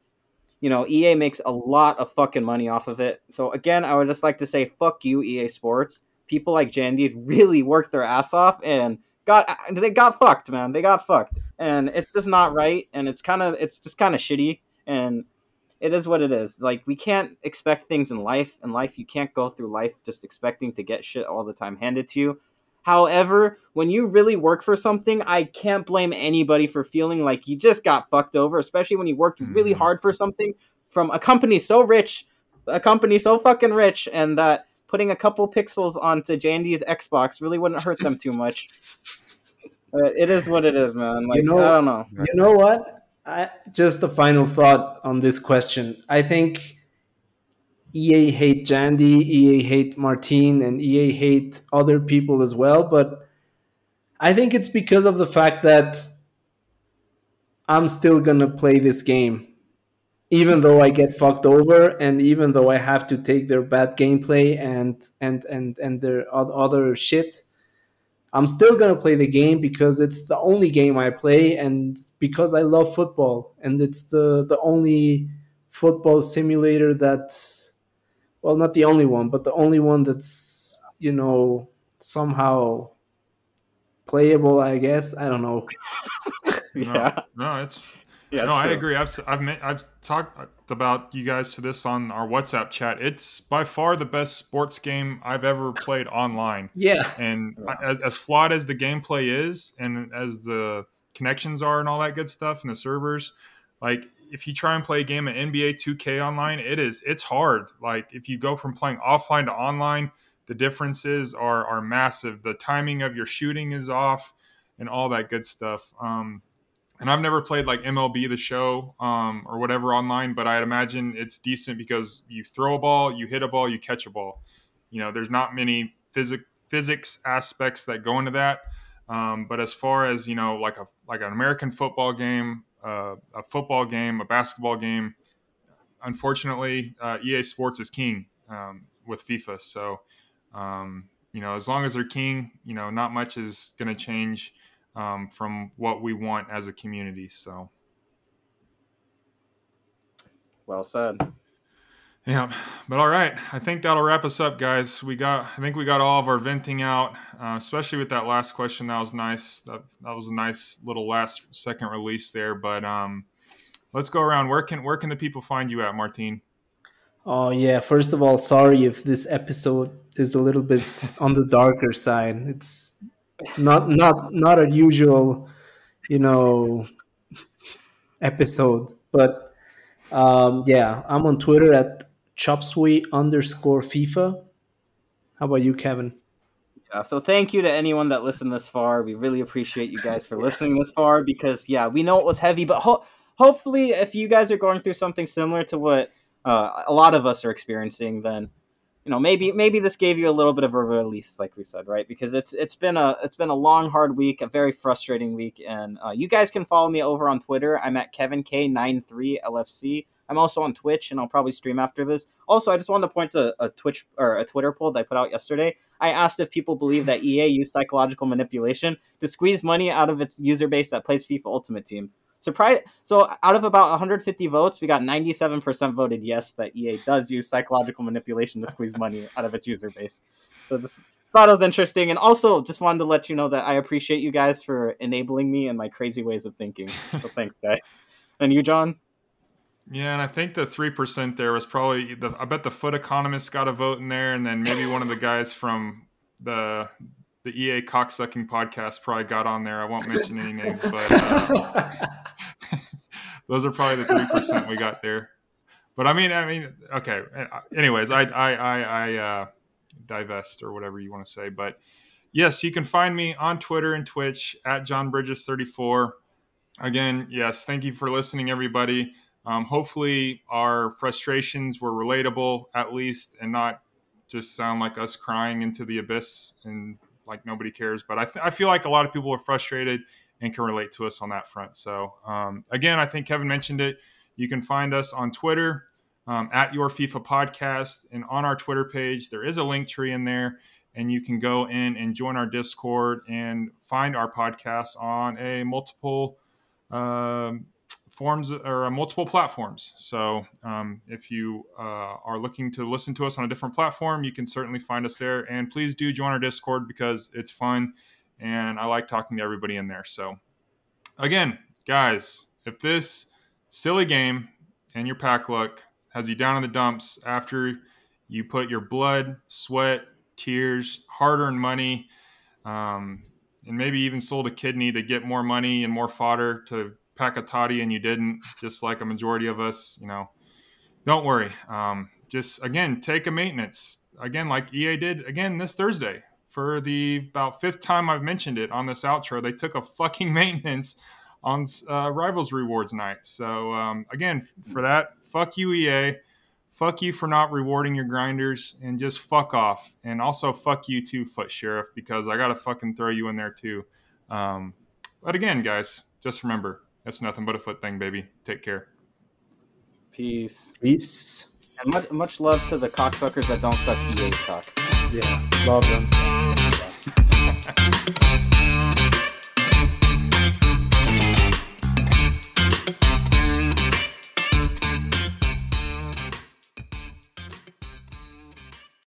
you know, EA makes a lot of fucking money off of it. So again, I would just like to say, fuck you, EA Sports. People like Jandy really work their ass off and got they got fucked, man. They got fucked, and it's just not right. And it's kind of it's just kind of shitty. And it is what it is. Like we can't expect things in life. In life, you can't go through life just expecting to get shit all the time handed to you. However, when you really work for something, I can't blame anybody for feeling like you just got fucked over, especially when you worked really Mhm. hard for something from a company so rich, a company so fucking rich, and that putting a couple pixels onto Jandy's Xbox really wouldn't hurt them too much. Uh, it is what it is, man. Like know- I don't know. You know what? I, just a final thought on this question. I think EA hate Jandy, EA hate Martine, and EA hate other people as well. But I think it's because of the fact that I'm still gonna play this game, even though I get fucked over, and even though I have to take their bad gameplay and and and and their other shit. I'm still gonna play the game because it's the only game I play, and because I love football, and it's the the only football simulator that, well, not the only one, but the only one that's you know somehow playable. I guess I don't know. Yeah, No, it's yeah. no, it's I true. agree. I've s- I've met, I've talked about you guys to this on our WhatsApp chat. It's by far the best sports game I've ever played online. Yeah, And Yeah. as, as flawed as the gameplay is, and as the connections are, and all that good stuff, and the servers, like if you try and play a game of NBA 2K online, it is it's hard. Like if you go from playing offline to online, the differences are are massive. The timing of your shooting is off, and all that good stuff. Um, and I've never played like MLB the show um, or whatever online, but I'd imagine it's decent because you throw a ball, you hit a ball, you catch a ball. You know, there's not many physic physics aspects that go into that. Um, but as far as you know, like a like an American football game, uh, a football game, a basketball game, unfortunately, uh, EA Sports is king um, with FIFA. So, um, you know, as long as they're king, you know, not much is going to change um, from what we want as a community. So, Well said. yeah. But all right, I think that'll wrap us up, guys. We got, I think we got all of our venting out, uh, especially with that last question. That was nice. That that was a nice little last second release there. But um, let's go around. Where can where can the people find you at, Martine? Oh yeah, first of all, sorry if this episode is a little bit on the darker side. It's not not not a usual, you know, episode. But um, yeah, I'm on Twitter at chopsui underscore FIFA. How about you, Kevin? Yeah, so thank you to anyone that listened this far. We really appreciate you guys for listening this far because yeah, we know it was heavy, but ho- hopefully, if you guys are going through something similar to what uh, a lot of us are experiencing, then you know maybe maybe this gave you a little bit of a release, like we said, right? Because it's it's been a it's been a long, hard week, a very frustrating week, and uh, you guys can follow me over on Twitter. I'm at Kevin K 93 LFC. I'm also on Twitch, and I'll probably stream after this. Also, I just wanted to point to a Twitch or a Twitter poll that I put out yesterday. I asked if people believe that EA used psychological manipulation to squeeze money out of its user base that plays FIFA Ultimate Team. Surprise! So, out of about 150 votes, we got 97% voted yes that EA does use psychological manipulation to squeeze money out of its user base. So, just thought it was interesting, and also just wanted to let you know that I appreciate you guys for enabling me and my crazy ways of thinking. So, thanks, guys. And you, John? Yeah, and I think the three percent there was probably the. I bet the FUT Economist got a vote in there, and then maybe one of the guys from the the EA cocksucking podcast probably got on there. I won't mention any names, but uh, those are probably the three percent we got there. But I mean, I mean, okay. Anyways, I I I, I uh, divest or whatever you want to say, but yes, you can find me on Twitter and Twitch at John Bridges thirty four. Again, yes, thank you for listening, everybody. Um, hopefully, our frustrations were relatable at least, and not just sound like us crying into the abyss and like nobody cares. But I, th- I feel like a lot of people are frustrated and can relate to us on that front. So um, again, I think Kevin mentioned it. You can find us on Twitter um, at Your FIFA Podcast, and on our Twitter page there is a link tree in there, and you can go in and join our Discord and find our podcast on a multiple. Um, forms or uh, multiple platforms. So um, if you uh, are looking to listen to us on a different platform, you can certainly find us there. And please do join our Discord because it's fun and I like talking to everybody in there. So again, guys, if this silly game and your pack luck has you down in the dumps after you put your blood, sweat, tears, hard-earned money, um, and maybe even sold a kidney to get more money and more fodder to pack a TOTY and you didn't, just like a majority of us, you know, don't worry. Um, just again, take a maintenance again, like EA did again this Thursday for the about fifth time I've mentioned it on this outro. They took a fucking maintenance on uh, Rivals Rewards night. So um, again, for that, fuck you EA. Fuck you for not rewarding your grinders and just fuck off. And also fuck you too, FUT Sheriff, because I gotta fucking throw you in there too. Um, but again, guys, just remember that's nothing but a FUT thing, baby. Take care. Peace. Peace. And much, much love to the cocksuckers that don't suck EA's cock. Yeah, love them. Thank you.